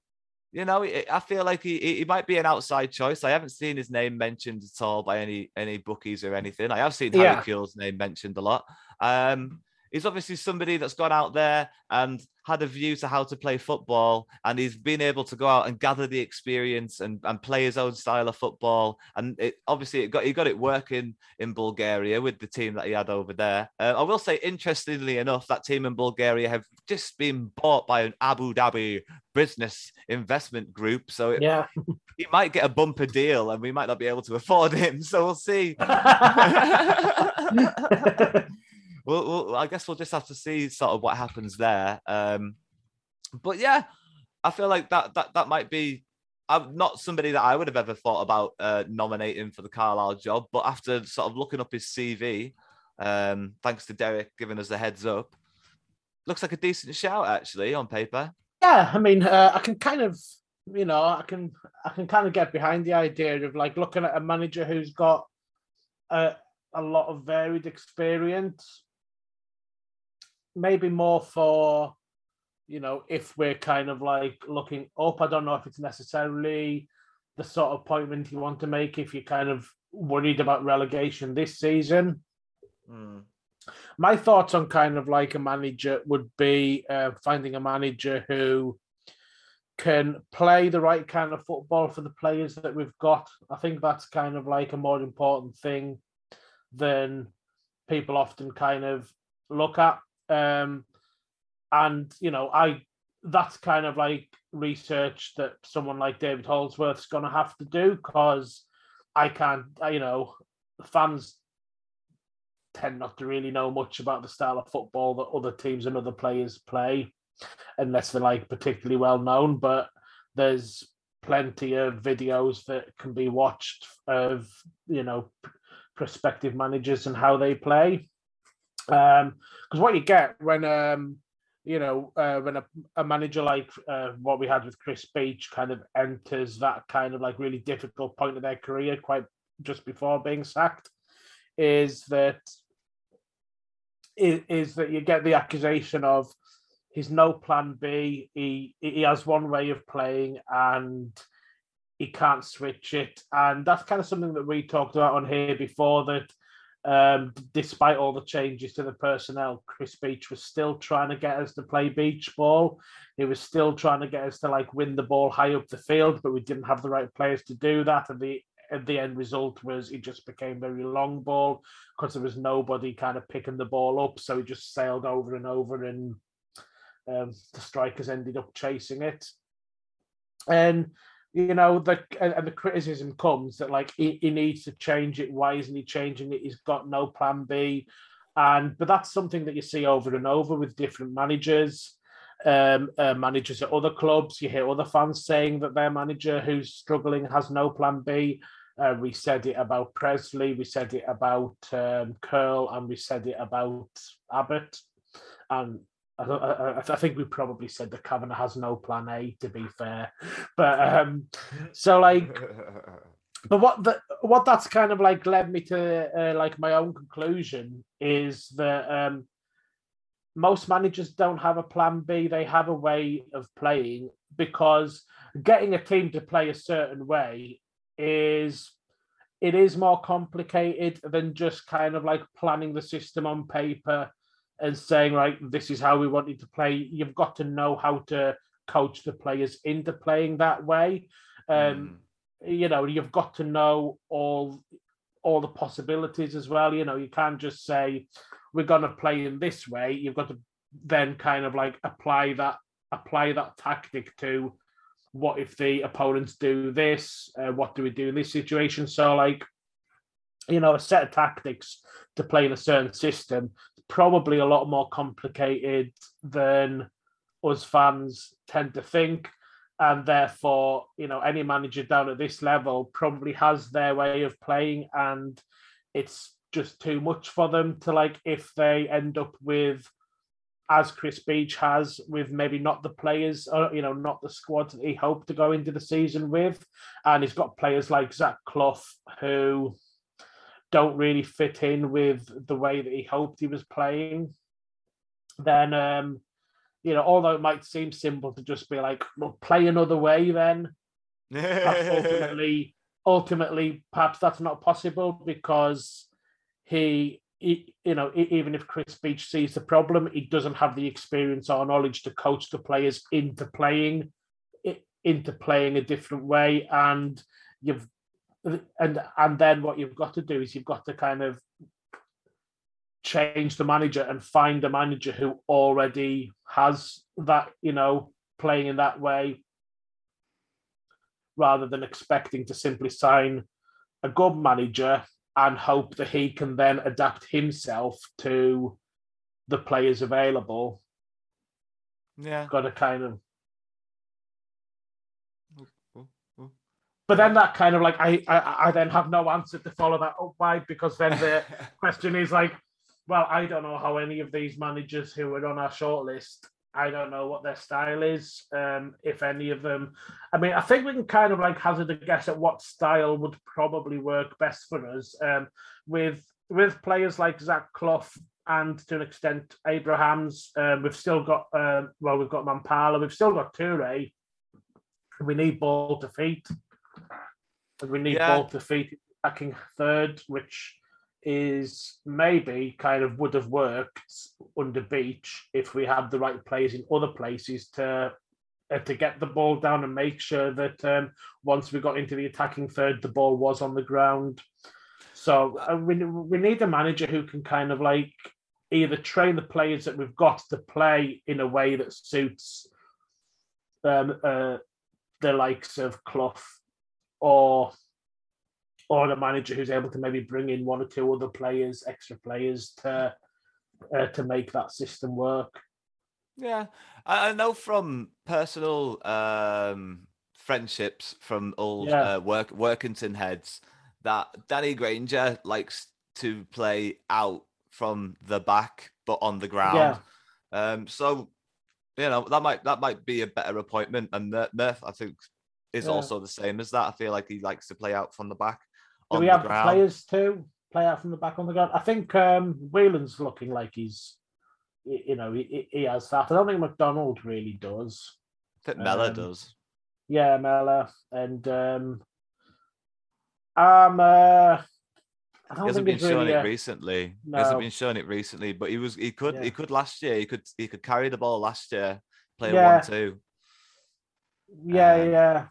you know, I feel like he, he he might be an outside choice. I haven't seen his name mentioned at all by any any bookies or anything. I have seen Harry Yeah. Kewell's name mentioned a lot. Um, he's obviously somebody that's gone out there and had a view to how to play football, and he's been able to go out and gather the experience and, and play his own style of football. And it obviously it got he got it working in Bulgaria with the team that he had over there. Uh, I will say, interestingly enough, that team in Bulgaria have just been bought by an Abu Dhabi business investment group, so it, yeah. he might get a bumper deal, and we might not be able to afford him. So we'll see. well, I guess we'll just have to see sort of what happens there. Um, but yeah, I feel like that that that might be. I'm not somebody that I would have ever thought about uh, nominating for the Carlisle job, but after sort of looking up his CV, um, thanks to Derek giving us the heads up, looks like a decent shout actually on paper. Yeah, I mean, uh, I can kind of, you know, I can I can kind of get behind the idea of like looking at a manager who's got a a lot of varied experience, maybe more for, you know, if we're kind of like looking up. I don't know if it's necessarily the sort of appointment you want to make if you're kind of worried about relegation this season. Hmm. My thoughts on kind of like a manager would be uh, finding a manager who can play the right kind of football for the players that we've got. I think that's kind of like a more important thing than people often kind of look at. Um, and you know, I that's kind of like research that someone like David Holdsworth's going to have to do because I can't, you know, fans tend not to really know much about the style of football that other teams and other players play unless they're like particularly well known. But there's plenty of videos that can be watched of you know prospective managers and how they play. Because um, what you get when um, you know uh, when a, a manager like uh, what we had with Chris Beech kind of enters that kind of like really difficult point of their career, quite just before being sacked, is that is, is that you get the accusation of he's no plan B. He he has one way of playing and he can't switch it. And that's kind of something that we talked about on here before that um, despite all the changes to the personnel, Chris Beech was still trying to get us to play beach ball. He was still trying to get us to like win the ball high up the field, but we didn't have the right players to do that. And the and the end result was it just became very long ball because there was nobody kind of picking the ball up. So it just sailed over and over, and um, the strikers ended up chasing it. And you know the and the criticism comes that like he, he needs to change it. Why isn't he changing it? He's got no plan B. And but that's something that you see over and over with different managers um, uh, managers at other clubs. You hear other fans saying that their manager who's struggling has no plan B. Uh, we said it about Pressley, we said it about um, Curle, and we said it about Abbott. And I, I, I, think we probably said that Kavanagh has no plan A, to be fair. But um, so like, but what the what that's kind of like led me to uh, like my own conclusion is that um, most managers don't have a plan B. They have a way of playing because getting a team to play a certain way is it is more complicated than just kind of like planning the system on paper and saying like this is how we want you to play you've got to know how to coach the players into playing that way um mm. you know you've got to know all all the possibilities as well you know you can't just say we're going to play in this way you've got to then kind of like apply that apply that tactic to what if the opponents do this? Uh, what do we do in this situation? So, like, you know, a set of tactics to play in a certain system probably a lot more complicated than us fans tend to think. And therefore, you know, any manager down at this level probably has their way of playing, and it's just too much for them to like if they end up with as Chris Beech has, with maybe not the players, or, uh, you know, not the squad that he hoped to go into the season with. And he's got players like Zach Clough who don't really fit in with the way that he hoped he was playing. Then, um, you know, although it might seem simple to just be like, well, play another way, then ultimately, ultimately, perhaps that's not possible because he he, you know, even if Chris Beech sees the problem, he doesn't have the experience or knowledge to coach the players into playing into playing a different way. And you've and and then what you've got to do is you've got to kind of change the manager and find a manager who already has that, you know, playing in that way, rather than expecting to simply sign a good manager and hope that he can then adapt himself to the players available. Yeah. Got to kind of but then that kind of like I, I I then have no answer to follow that up by because then the question is like, well, I don't know how any of these managers who are on our shortlist, I don't know what their style is, um, if any of them. I mean, I think we can kind of like hazard a guess at what style would probably work best for us. Um, with with players like Zach Clough and to an extent Abrahams, um, we've still got um, well, we've got Mampala, we've still got Toure. We need ball to feet. And we need Yeah. ball to feet attacking third, which is maybe kind of would have worked under Beach if we had the right players in other places to uh, to get the ball down and make sure that um, once we got into the attacking third, the ball was on the ground. So uh, we we need a manager who can kind of like either train the players that we've got to play in a way that suits um, uh, the likes of Clough or or a manager who's able to maybe bring in one or two other players, extra players to uh, to make that system work. Yeah, I, I know from personal um, friendships from old Yeah. uh, work Workington heads that Danny Grainger likes to play out from the back, but on the ground. Um, so you know that might that might be a better appointment. And Mur- Murph, I think, is Yeah. also the same as that. I feel like he likes to play out from the back. Do we have ground. players too? Play out from the back on the ground. I think um, Whelan's looking like he's, you know, he, he has that. I don't think McDonald really does. I think Mellor um, does. Yeah, Mellor and um, um, uh, I He hasn't think been it's showing really. it a- recently. He hasn't been showing it recently, but he was he could Yeah. he could last year. He could he could carry the ball last year, play Yeah. one two. Yeah, Um, yeah.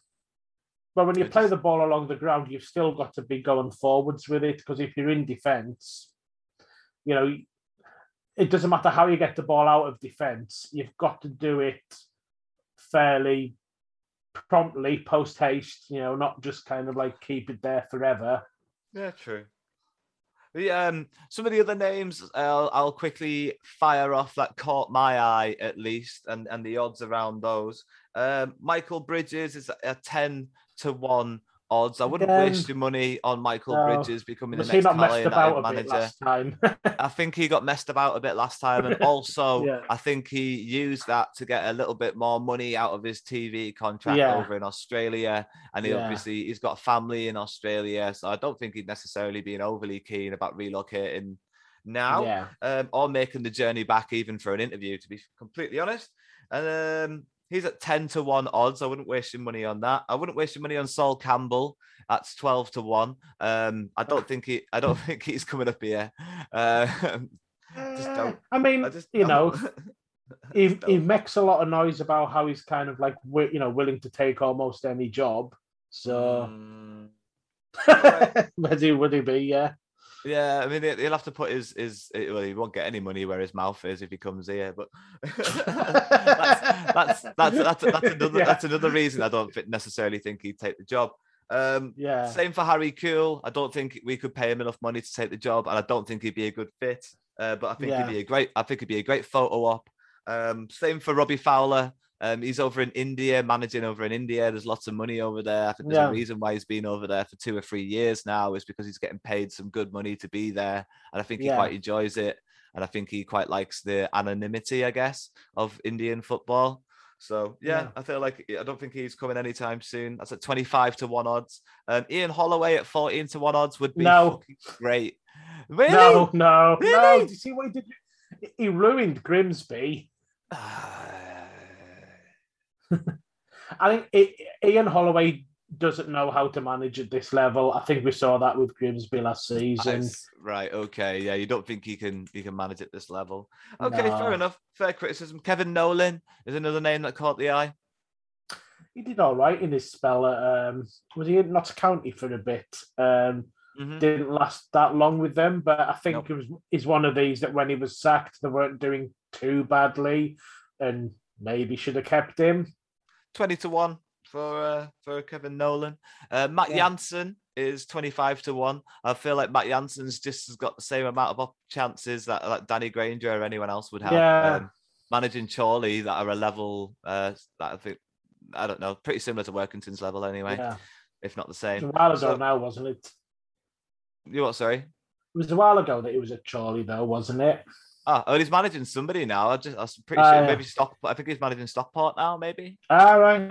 But when you play the ball along the ground, you've still got to be going forwards with it because if you're in defence, you know, it doesn't matter how you get the ball out of defence, you've got to do it fairly promptly, post haste, you know, not just kind of like keep it there forever. Yeah, true. The um some of the other names I'll I'll quickly fire off that caught my eye at least, and and the odds around those. Um, Michael Bridges is a ten to one odds. I wouldn't waste your money on Michael no. Bridges becoming Was the next not Palace messed about United manager. I think he got messed about a bit last time, and also Yeah. I think he used that to get a little bit more money out of his TV contract Yeah. over in Australia. And he Yeah. obviously he's got a family in Australia, so I don't think he'd necessarily been overly keen about relocating now um, or making the journey back even for an interview. To be completely honest, and um, he's at ten to one odds. I wouldn't waste your money on that. I wouldn't waste your money on Sol Campbell. That's twelve to one. Um, I don't think he. I don't think he's coming up here. Uh, just don't. I mean, I just you know, don't. he, he makes a lot of noise about how he's kind of like you know willing to take almost any job. So Mm, would he would he be? Yeah, yeah, I mean, he- he'll have to put his his. Well, he won't get any money where his mouth is if he comes here. But that's, that's that's that's that's another Yeah. that's another reason I don't necessarily think he'd take the job. Um, yeah, Same for Harry Kewell. I don't think we could pay him enough money to take the job, and I don't think he'd be a good fit. Uh, but I think Yeah. he'd be a great. I think he'd be a great photo op. Um, same for Robbie Fowler. Um, he's over in India, managing over in India. There's lots of money over there. I think there's Yeah. a reason why he's been over there for two or three years now is because he's getting paid some good money to be there, and I think he Yeah. quite enjoys it. And I think he quite likes the anonymity, I guess, of Indian football. So yeah, Yeah. I feel like I don't think he's coming anytime soon. That's at 25 to one odds. Um, Ian Holloway at 14 to one odds would be No. great. Really? no, no, no. Really? Do you see what he did? He ruined Grimsby. I think I Ian Holloway doesn't know how to manage at this level. I think we saw that with Grimsby last season. s- right. Okay. Yeah. You don't think he can he can manage at this level? Okay. Fair enough. Fair criticism. Kevin Nolan is another name that caught the eye. He did all right in his spell at um, was he in Notts County for a bit? Um, Mhm. didn't last that long with them, but I think Nope. it was he's one of these that when he was sacked, they weren't doing too badly, and maybe should have kept him. 20 to 1 for uh, for Kevin Nolan. Uh, Matt Yeah. Jansen is 25 to 1. I feel like Matt Jansen's just has got the same amount of op- chances that, that Danny Grainger or anyone else would have. Yeah. Um, managing Chorley that are a level uh, that I think, I don't know, pretty similar to Workington's level anyway. Yeah, if not the It same. was a while ago So- now, wasn't it? You what? Sorry. It was a while ago that it was at Chorley, though, wasn't it? Ah, oh, he's managing somebody now. I just, I'm pretty Ah, sure yeah. maybe Stock. I think he's managing Stockport now. Maybe. All right.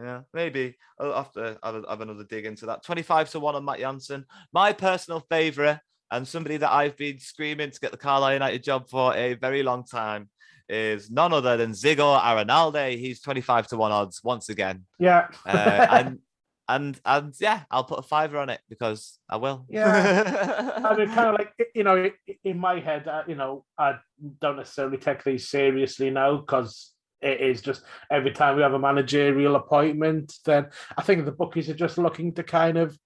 Yeah, maybe. I'll have to have, have another dig into that. 25 to 1 on Matt Jansen. My personal favourite, and somebody that I've been screaming to get the Carlisle United job for a very long time, is none other than Zigo Arenalde. He's 25 to 1 odds once again. Yeah. Uh, and and and yeah, I'll put a fiver on it because I will. Yeah. I mean, kind of like you know, in my head, uh, you know, I don't necessarily take these seriously now because it is just every time we have a managerial appointment, then I think the bookies are just looking to kind of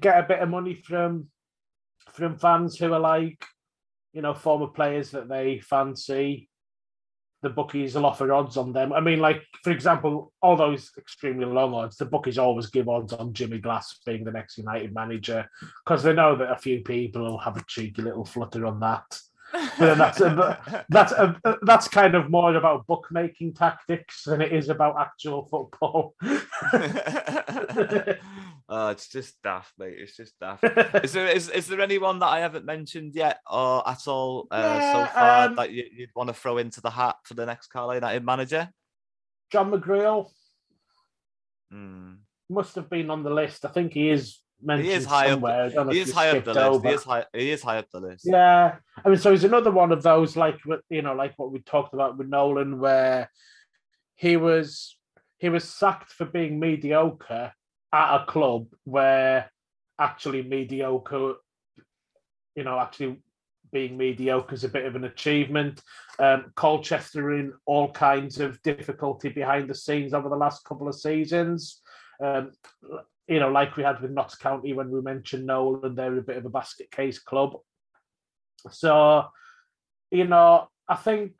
get a bit of money from from fans who are like, you know, former players that they fancy. The bookies will offer odds on them. I mean, like for example, all those extremely long odds, the bookies always give odds on Jimmy Glass being the next United manager because they know that a few people will have a cheeky little flutter on that. But then that's a, that's a, that's kind of more about bookmaking tactics than it is about actual football. oh, it's just daft, mate. It's just daft. Is there is, is there anyone that I haven't mentioned yet or at all uh, Yeah, so far um, that you, you'd want to throw into the hat for the next Carlisle United manager? John McGreal Hmm. must have been on the list. I think he is mentioned He is high up. somewhere. I He is high up the list. over. He is high. He is high up the list. Yeah, I mean, so he's another one of those like what- you know, like what we talked about with Nolan, where he was he was sacked for being mediocre at a club where actually mediocre, you know, actually being mediocre is a bit of an achievement. Um, Colchester in all kinds of difficulty behind the scenes over the last couple of seasons. Um, you know, like we had with Notts County when we mentioned Nolan, they're a bit of a basket case club. So, you know, I think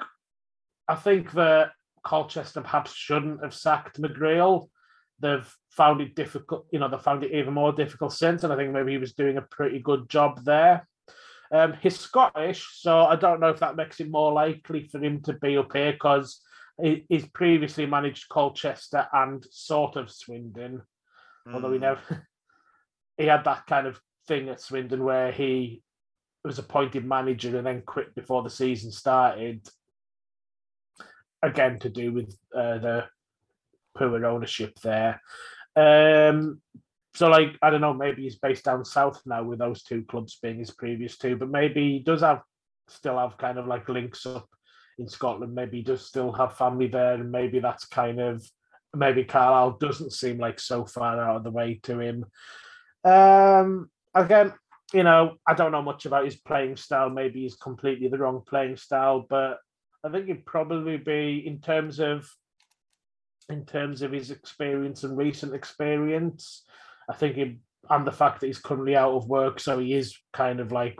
I think that Colchester perhaps shouldn't have sacked McGreal. They've found it difficult, you know, they found it even more difficult since, and I think maybe he was doing a pretty good job there. Um, he's Scottish, so I don't know if that makes it more likely for him to be up here because he, he's previously managed Colchester and sort of Swindon although he Hmm. never he had that kind of thing at Swindon where he was appointed manager and then quit before the season started. Again, to do with uh, the poor ownership there. Um, so, like, I don't know, maybe he's based down south now with those two clubs being his previous two, but maybe he does have still have kind of like links up in Scotland. Maybe he does still have family there, and maybe that's kind of maybe Carlisle doesn't seem like so far out of the way to him. Um, again, you know, I don't know much about his playing style. Maybe he's completely the wrong playing style, but I think he'd probably be in terms of in terms of his experience and recent experience. I think he and the fact that he's currently out of work, so he is kind of like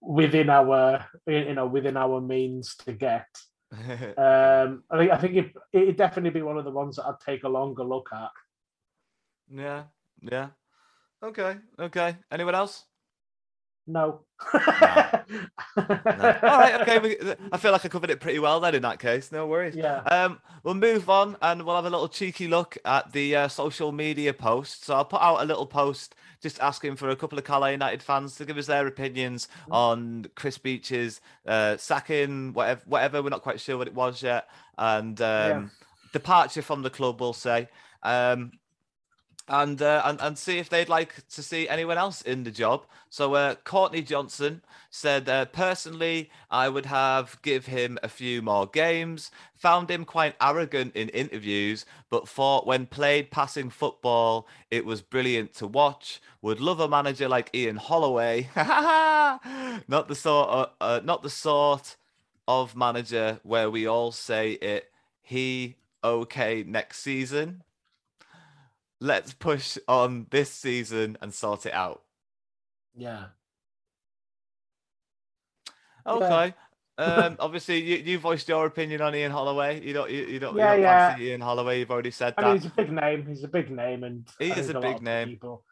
within our you know within our means to get. Um, I think I think it it'd definitely be one of the ones that I'd take a longer look at. yeah. Yeah. Okay. Okay. Anyone else? No. No. All right. Okay. We, I feel like I covered it pretty well then. In that case, no worries. Yeah. Um, we'll move on and we'll have a little cheeky look at the uh, social media posts. So I'll put out a little post just asking for a couple of Carlisle United fans to give us their opinions on Chris Beech's uh, sacking, whatever, whatever. We're not quite sure what it was yet, and um, departure from the club. We'll say. Um, and, uh, and and see if they'd like to see anyone else in the job. So uh, Courtney Johnson said, uh, personally, I would have give him a few more games. Found him quite arrogant in interviews, but thought when played passing football, it was brilliant to watch. Would love a manager like Ian Holloway. not the sort of, uh, not the sort of manager where we all say it. He okay next season let's push on this season and sort it out. Yeah. Okay. Um, obviously, you, you voiced your opinion on Ian Holloway. You don't, you, you don't, Yeah, you don't yeah. fancy Ian Holloway. You've already said I that. mean, he's a big name. He's a big name, and He is think a big name. People,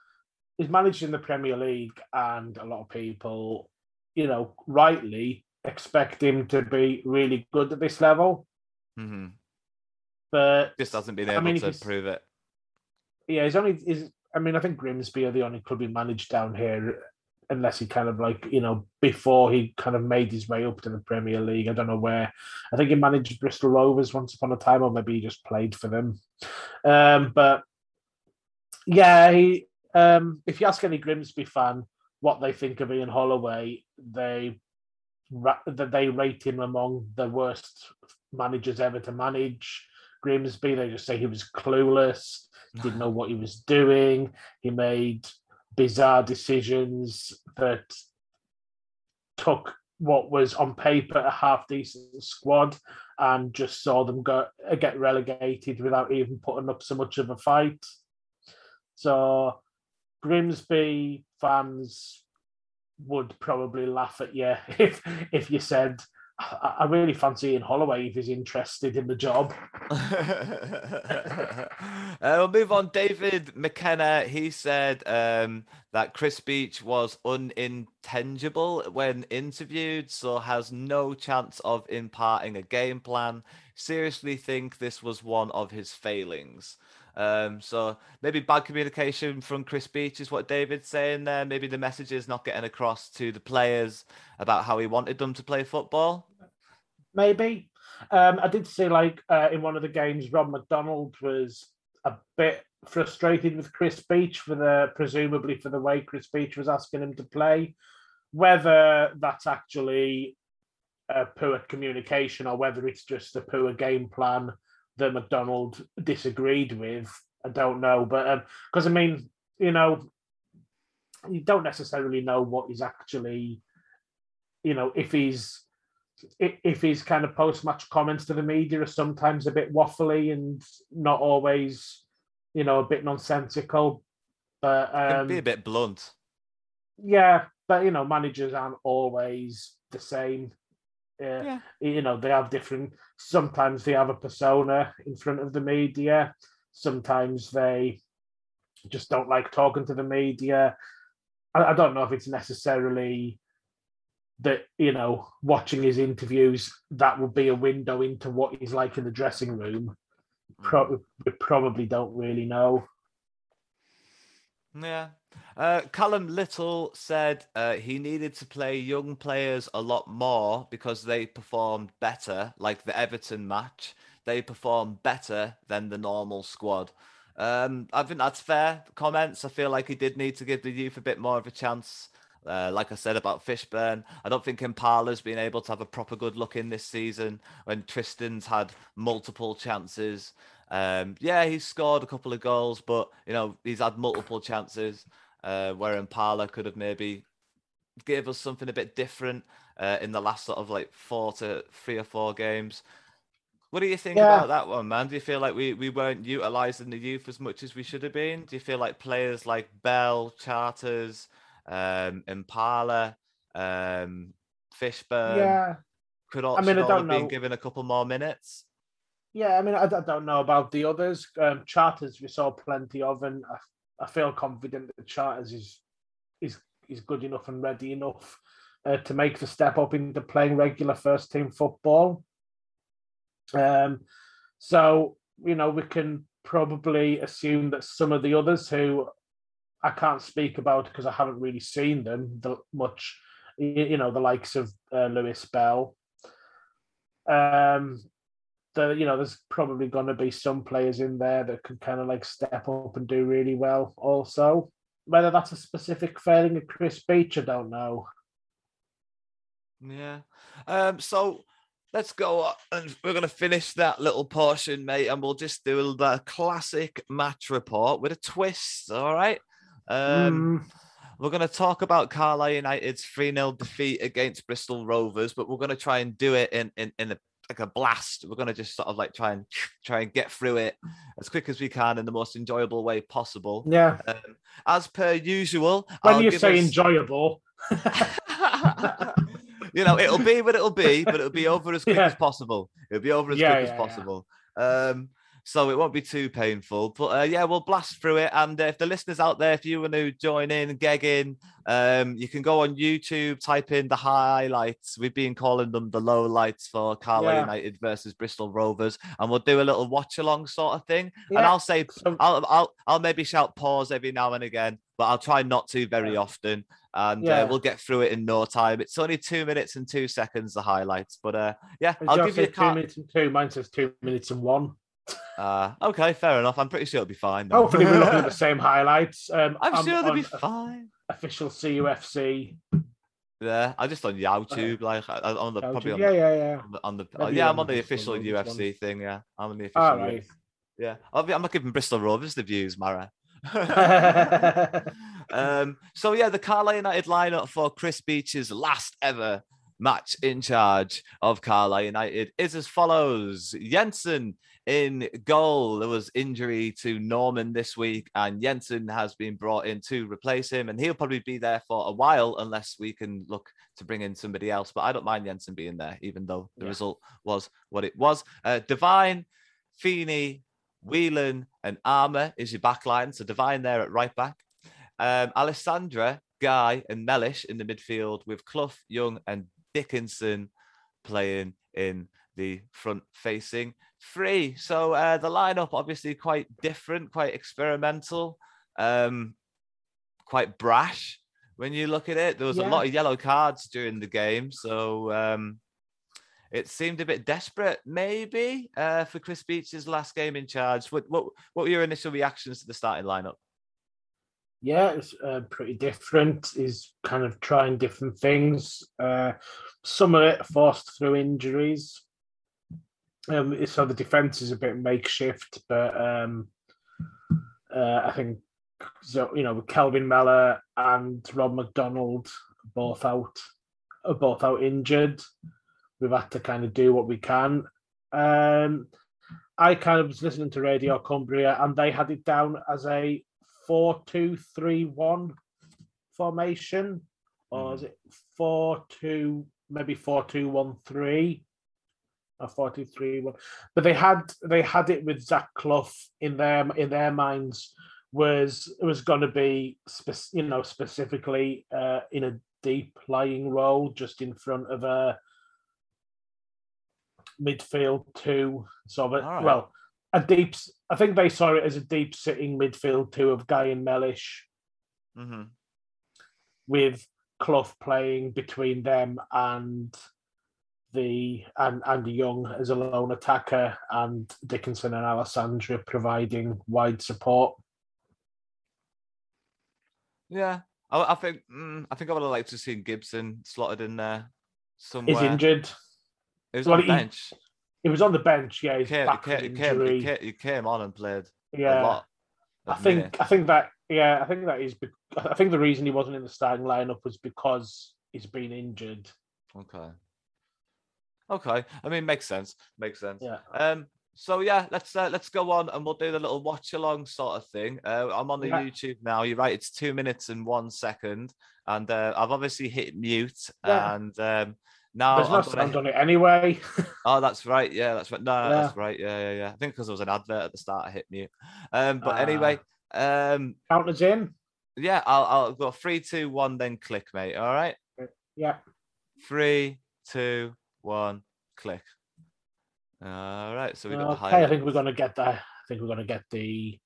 he's managed in the Premier League, and a lot of people, you know, rightly expect him to be really good at this level. hmm But Just hasn't been I able mean, to prove it. Yeah, he's only is. I mean, I think Grimsby are the only club he managed down here, unless he kind of like you know before he kind of made his way up to the Premier League. I don't know where. I think he managed Bristol Rovers once upon a time, or maybe he just played for them. Um, but yeah, he. Um, if you ask any Grimsby fan what they think of Ian Holloway, they that they rate him among the worst managers ever to manage. Grimsby, they just say he was clueless, didn't know what he was doing. He made bizarre decisions that took what was on paper a half decent squad and just saw them go uh, get relegated without even putting up so much of a fight. So Grimsby fans would probably laugh at you if if you said I, really fancy Ian Holloway if he's interested in the job. uh, we'll move on. David McKenna, he said um, that Chris Beech was unintelligible when interviewed, so has no chance of imparting a game plan. Seriously think this was one of his failings. Um, so maybe bad communication from Chris Beech is what David's saying there. Maybe the message is not getting across to the players about how he wanted them to play football. Maybe. Um, I did see like uh, in one of the games, Rob McDonald was a bit frustrated with Chris Beech for the presumably for the way Chris Beach was asking him to play. Whether that's actually a poor communication or whether it's just a poor game plan that McDonald disagreed with. I don't know, but because um, I mean, you know, you don't necessarily know what he's actually, you know, if he's if his kind of post match comments to the media are sometimes a bit waffly and not always, you know, a bit nonsensical. But um, be a um, bit blunt. Yeah, but you know, managers aren't always the same. Uh, yeah. You know, they have different. Sometimes they have a persona in front of the media. Sometimes they just don't like talking to the media. I, I don't know if it's necessarily that you know watching his interviews that would be a window into what he's like in the dressing room. Pro- we probably don't really know. Yeah, uh, Callum Little said uh, he needed to play young players a lot more because they performed better, like the Everton match. They performed better than the normal squad. Um, I think that's fair comments. I feel like he did need to give the youth a bit more of a chance. Uh, like I said about Fishburn, I don't think Impala's been able to have a proper good look in this season when Tristan's had multiple chances. Um, yeah, he's scored a couple of goals, but you know he's had multiple chances uh, where Impala could have maybe gave us something a bit different uh, in the last sort of like four to three or four games. What do you think yeah. about that one, man? Do you feel like we, we weren't utilizing the youth as much as we should have been? Do you feel like players like Bell, Charters, um, Impala, um, Fishburn yeah. could also I mean, I have been given a couple more minutes? Yeah, I mean, I, I don't know about the others. Um, Charters, we saw plenty of, and I I feel confident that Charters is is is good enough and ready enough uh, to make the step up into playing regular first team football. Um, so you know we can probably assume that some of the others who I can't speak about because I haven't really seen them the, much. You know the likes of uh, Lewis Bell. Um, the you know there's probably going to be some players in there that could kind of like step up and do really well also. Whether that's a specific failing of chris beech i don't know. Yeah. Um so let's go and we're going to finish that little portion mate and we'll just do the classic match report with a twist all right? Um mm. We're going to talk about Carlisle United's 3 0 defeat against Bristol Rovers, but we're going to try and do it in, in, in a like a blast. We're gonna just sort of like try and try and get through it as quick as we can in the most enjoyable way possible. Yeah. Um, as per usual. When I'll you say us... enjoyable. you know, it'll be what it'll be, but it'll be over as quick yeah. as possible. It'll be over as yeah, quick yeah, as possible. Um, so it won't be too painful. But uh, yeah, we'll blast through it. And uh, if the listeners out there, if you want to join in, geg in, um, you can go on YouTube, type in the highlights. We've been calling them the low lights for Carlisle Yeah. United versus Bristol Rovers, and we'll do a little watch along sort of thing. And I'll say, I'll, I'll, I'll maybe shout pause every now and again, but I'll try not to very Yeah. often. And Yeah. uh, we'll get through it in no time. It's only two minutes and two seconds, the highlights. But uh, yeah, I'll give you a two minutes and two. Mine says two minutes and one. Uh, okay, fair enough. I'm pretty sure it'll be fine. though. Hopefully, we're looking at the same highlights. Um, I'm sure they'll be fine. Official CUFC. Yeah, I just on YouTube, like I- on the probably on, yeah, yeah, yeah. on the, on the uh, yeah, I'm on the official UFC thing. Yeah, I'm on the official. All right. UFC. Yeah, I'll be, I'm not giving Bristol Rovers the views, Mara. um, so yeah, the Carlisle United lineup for Chris Beech's last ever match in charge of Carlisle United is as follows: Jensen in goal. There was injury to Norman this week, and Jensen has been brought in to replace him, and he'll probably be there for a while unless we can look to bring in somebody else. But I don't mind Jensen being there, even though the Yeah. result was what it was. Uh, Divine, Feeney, Whelan, and Armer is your back line. So Divine there at right back. Um, Alessandra, Guy, and Mellish in the midfield with Clough, Young, and Dickenson playing in the front facing three. So uh, the lineup obviously quite different, quite experimental, um, quite brash when you look at it. There was a lot of yellow cards during the game, so um, it seemed a bit desperate, maybe, uh, for Chris Beech's last game in charge. What, what what were your initial reactions to the starting lineup? Yeah, it's uh, pretty different. He's kind of trying different things. Uh, some of it forced through injuries. Um, so the defense is a bit makeshift, but um, uh, I think so. You know, with Kelvin Mellor and Rob McDonald both out, are both out injured. We've had to kind of do what we can. Um, I kind of was listening to Radio Cumbria, and they had it down as a four-two-three-one formation, or is it four-two, maybe four-two-one-three, or one. But they had they had it with Zach Clough in their in their minds was it was going to be spec- you know specifically uh, in a deep lying role just in front of a midfield two sort of a- right. well a deep I think they saw it as a deep sitting midfield two of Guy and Mellish mm-hmm. with Clough playing between them and the and Andy Young as a lone attacker and Dickenson and Alessandra providing wide support. Yeah, I, I think mm, I think I would have liked to see Gibson slotted in there somewhere. Is injured. He was well, on the bench. He was on the bench. Yeah, He he's came, back he came, injury. he came, he came on and played a yeah, lot. I think. I think that yeah I think that is. I think the reason he wasn't in the starting lineup was because he's been injured. Okay. Okay. I mean, makes sense. Makes sense. Yeah. Um. So yeah, let's uh, let's go on and we'll do the little watch along sort of thing. Uh, I'm on the Yeah. YouTube now. You're right. It's two minutes and one second, and uh, I've obviously hit mute. Yeah. And um, now There's no sound on it anyway. Oh, that's right. Yeah, that's right. No, no, Yeah. that's right. Yeah, yeah, yeah. I think because there was an advert at the start, I hit mute. Um, but Ah. anyway, um, Counters in. yeah, I'll I'll go three, two, one, then click, mate. All right. Yeah. Three, two, one, click. All right. So we got the Okay, I think we're gonna get that. I think we're gonna get the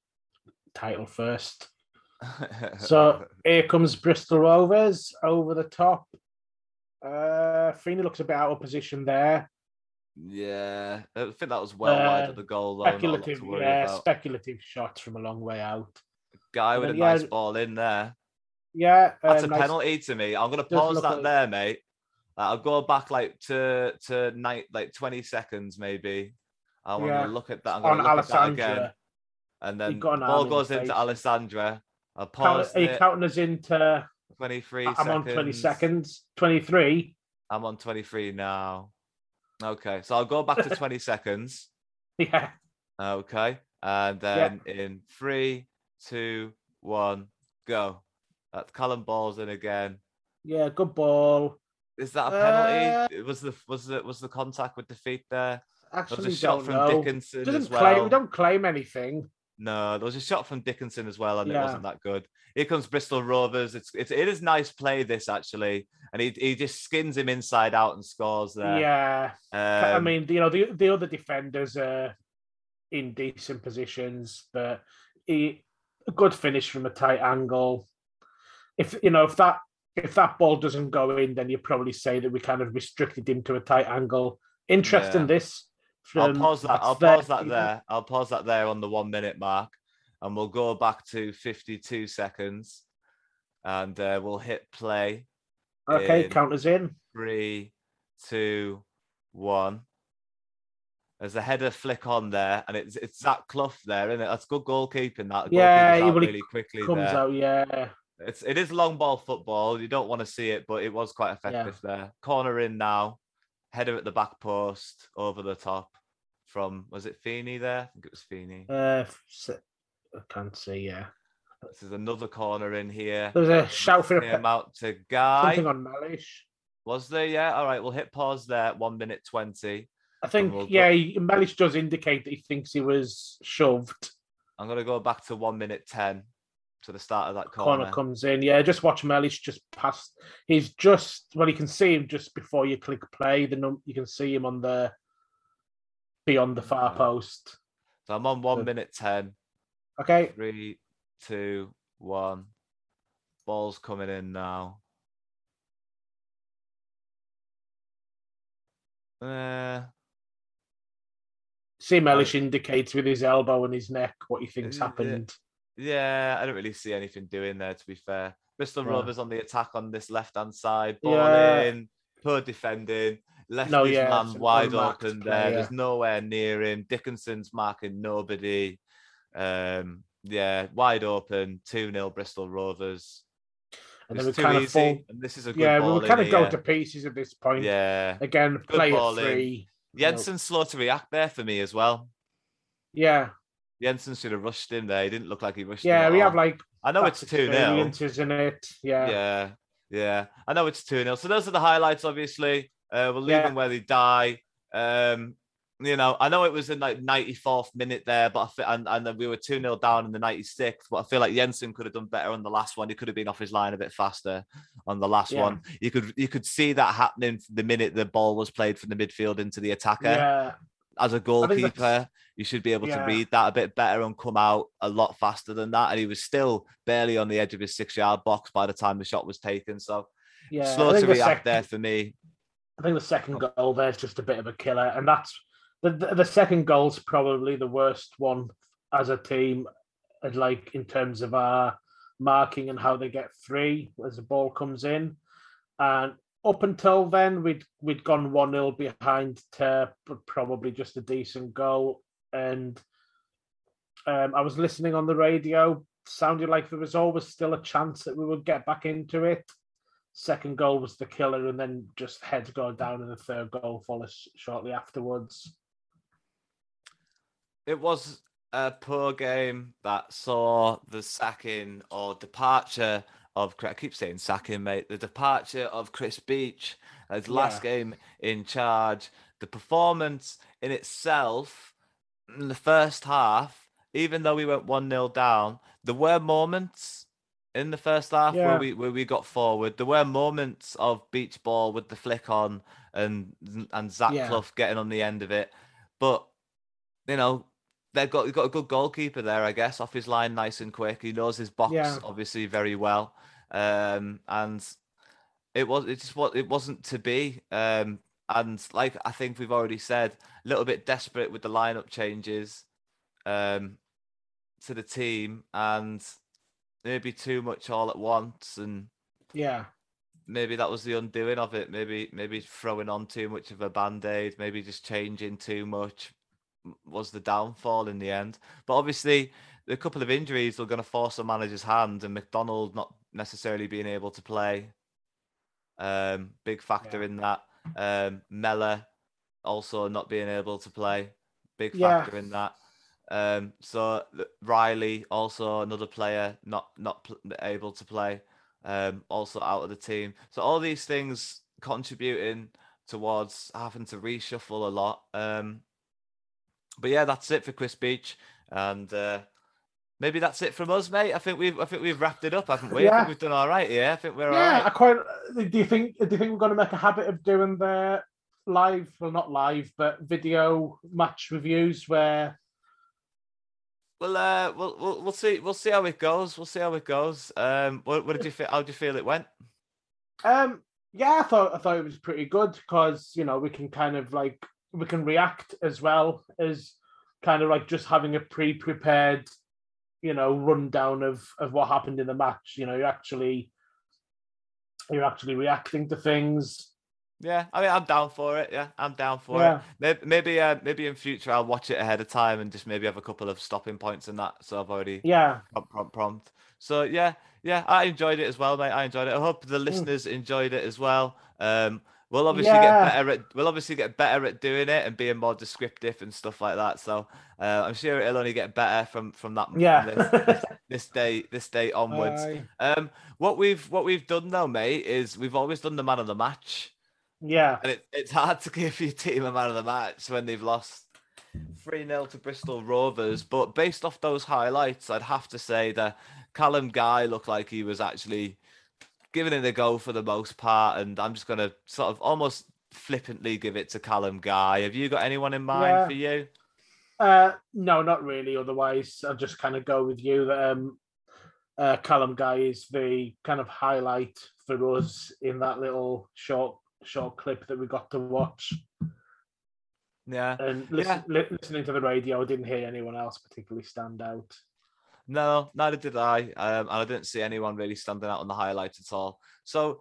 title first. So here comes Bristol Rovers over the top. Uh Feeney looks a bit out of position there. yeah, I think that was well wide Uh, of the goal, though. Not a lot Speculative, to yeah, about. speculative shots from a long way out. Guy with a yeah, nice ball in there. Yeah, That's a nice- penalty to me. I'm gonna pause that there, mate. Like, I'll go back like to to night like 20 seconds maybe. I want Yeah. to look at that. I'm on look at that again, Alessandra. and then the ball in goes into. Alessandra. I'll Count, pause are you it. counting us into? 23 I'm seconds. on 20 seconds. 23. I'm on 23 now. Okay, so I'll go back to 20 seconds. Yeah. Okay, and then in three, two, one, go. That's Callum balls in again. Yeah, good ball. Is that a penalty? Uh, was the was the was the contact with the feet there? actually There's a shot from know. Dickenson as claim, well. we don't claim anything. No, there was a shot from Dickenson as well, and it wasn't that good. Here comes Bristol Rovers. It's, it's it is nice play this actually, and he he just skins him inside out and scores there. Yeah, I Um, mean, you know, the the other defenders are in decent positions, but he, a good finish from a tight angle. If you know if that if that ball doesn't go in, then you probably say that we kind of restricted him to a tight angle. Interesting. Yeah. This. I'll pause that. I'll pause that there. I'll pause that there on the one minute mark, and we'll go back to fifty-two seconds, and uh, we'll hit play. Okay, counters in. Three, two, one. There's a header flick on there, and it's it's Zach Clough there, isn't it? That's good goalkeeping. That Yeah, goalkeeper's he really really quickly Comes there. out, yeah. It's it is long ball football. You don't want to see it, but it was quite effective there. Corner in now, header at the back post over the top from was it Feeney there? I think it was Feeney. Uh, I can't see. Yeah, This is another corner in here. there's a shout for a out to Guy. something on Mellish. Was there? Yeah. All right. We'll hit pause there. One minute twenty. I think, we'll yeah, Mellish does indicate that he thinks he was shoved. I'm gonna go back to one minute ten to the start of that corner. Corner comes in. Yeah, just watch Mellish just past. He's just well, you can see him just before you click play. The num you can see him on the beyond the far post. So I'm on one Good. minute ten. Okay, Three, two, one. Ball's coming in now. Uh, see Mellish indicates with his elbow and his neck what he thinks happened. Yeah, I don't really see anything doing there, to be fair. Bristol Yeah. Rovers on the attack on this left hand side. Ball Yeah. in, poor defending. Left No, his yeah, man wide open play, there. yeah. There's nowhere near him. Dickenson's marking nobody. Um, yeah, wide open. 2 0 Bristol Rovers. And It's then we too easy, fall. and this is a good Yeah, we were kind of going to pieces at this point. Yeah, Again, play ball at in. three. Jensen's slow to react there for me as well. Yeah, Jensen should have rushed him there. He didn't look like he rushed yeah, we all. have like I know it's 2 0. experience, isn't it? Yeah. Yeah, yeah. I know it's 2 0. So those are the highlights, obviously. Uh, we'll leave Yeah. them where they die. Um, you know, I know it was in like 94th minute there, but I fe- and, and then we were 2 0 down in the 96th. But I feel like Jensen could have done better on the last one. He could have been off his line a bit faster on the last Yeah. one. You could you could see that happening the minute the ball was played from the midfield into the attacker. Yeah, As a goalkeeper, you should be able Yeah. to read that a bit better and come out a lot faster than that. And he was still barely on the edge of his six yard box by the time the shot was taken. So yeah. Slow to the react sec- there for me. I think the second goal there is just a bit of a killer, and that's the the, the second goal's probably the worst one as a team, and like in terms of our marking and how they get free as the ball comes in, and up until then we'd we'd gone one 0 behind to probably just a decent goal, and um, I was listening on the radio, sounded like there was always still a chance that we would get back into it second goal was the killer, and then just heads go down, and the third goal follows shortly afterwards. It was a poor game that saw the sacking or departure of. I keep saying sacking, mate. The departure of Chris Beech, his last Yeah. game in charge. The performance in itself in the first half, even though we went one 0 down, there were moments in the first half Yeah. where we where we got forward. There were moments of beach ball with the flick on and and Zach Yeah. Clough getting on the end of it, but you know they've got they've got a good goalkeeper there, I guess, off his line, nice and quick. He knows his box Yeah. obviously very well, um, and it was it just what it wasn't to be. Um, and like I think we've already said, a little bit desperate with the lineup changes um, to the team, and maybe too much all at once, and Yeah, maybe that was the undoing of it. Maybe maybe throwing on too much of a band aid, maybe just changing too much was the downfall in the end. But obviously, a couple of injuries are going to force the manager's hand, and McDonald not necessarily being able to play. Um, big factor Yeah. in that. Um, Mellor also not being able to play, big Yeah. factor in that. Um, so Riley also another player not not pl- able to play, um, also out of the team. So all these things contributing towards having to reshuffle a lot. Um, but yeah, that's it for Chris Beech, and uh, maybe that's it from us, mate. I think we've I think we've wrapped it up, haven't we? I think we've done all right. Yeah, I think we're all yeah, right. I quite. Do you think? Do you think we're going to make a habit of doing the live? Well, not live, but video match reviews where. Well, uh, we'll, we'll we'll see we'll see how it goes. We'll see how it goes. Um, what, what did you feel? How did you feel it went? Um. Yeah, I thought I thought it was pretty good because you know we can kind of like we can react as well as kind of like just having a pre-prepared, you know, rundown of of what happened in the match. You know, you're actually you're actually reacting to things. Yeah, I mean, I'm down for it. Yeah, I'm down for Yeah. it. Maybe maybe, uh, maybe in future I'll watch it ahead of time and just maybe have a couple of stopping points and that. So I've already Yeah, prompt, prompt, prompt. So yeah, yeah, I enjoyed it as well, mate. I enjoyed it. I hope Mm. the listeners enjoyed it as well. Um, we'll obviously Yeah. get better at we'll obviously get better at doing it and being more descriptive and stuff like that. So uh, I'm sure it'll only get better from from that. from Yeah. this, this, this day this day onwards. Aye. Um, what we've what we've done though, mate, is we've always done the man of the match. yeah, And it, it's hard to give your team a man of the match when they've lost 3 0 to Bristol Rovers. But based off those highlights, I'd have to say that Callum Guy looked like he was actually giving it a go for the most part. And I'm just going to sort of almost flippantly give it to Callum Guy. Have you got anyone in mind Yeah. for you? Uh, no, not really. Otherwise, I'll just kind of go with you. That um, uh, Callum Guy is the kind of highlight for us in that little short short clip that we got to watch. Yeah. And listen, li- listening to the radio, I didn't hear anyone else particularly stand out. No, neither did I. Um, and I didn't see anyone really standing out on the highlights at all. So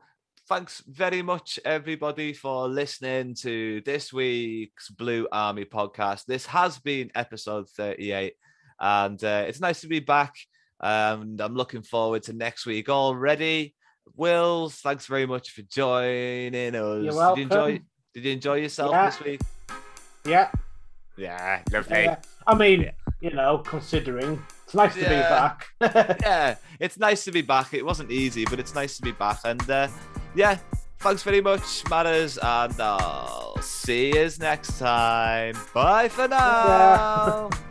thanks very much, everybody, for listening to this week's Blue Army podcast. This has been episode 38, and uh, it's nice to be back. And I'm looking forward to next week already. Wills, thanks very much for joining us. You're Did you enjoy? welcome. Did you enjoy yourself Yeah. this week? Yeah, Yeah, lovely. uh, I mean, you know, considering it's nice to be back. yeah, it's nice to be back. It wasn't easy, but it's nice to be back. And uh, yeah, thanks very much, Matters, and I'll see you next time. Bye for now. The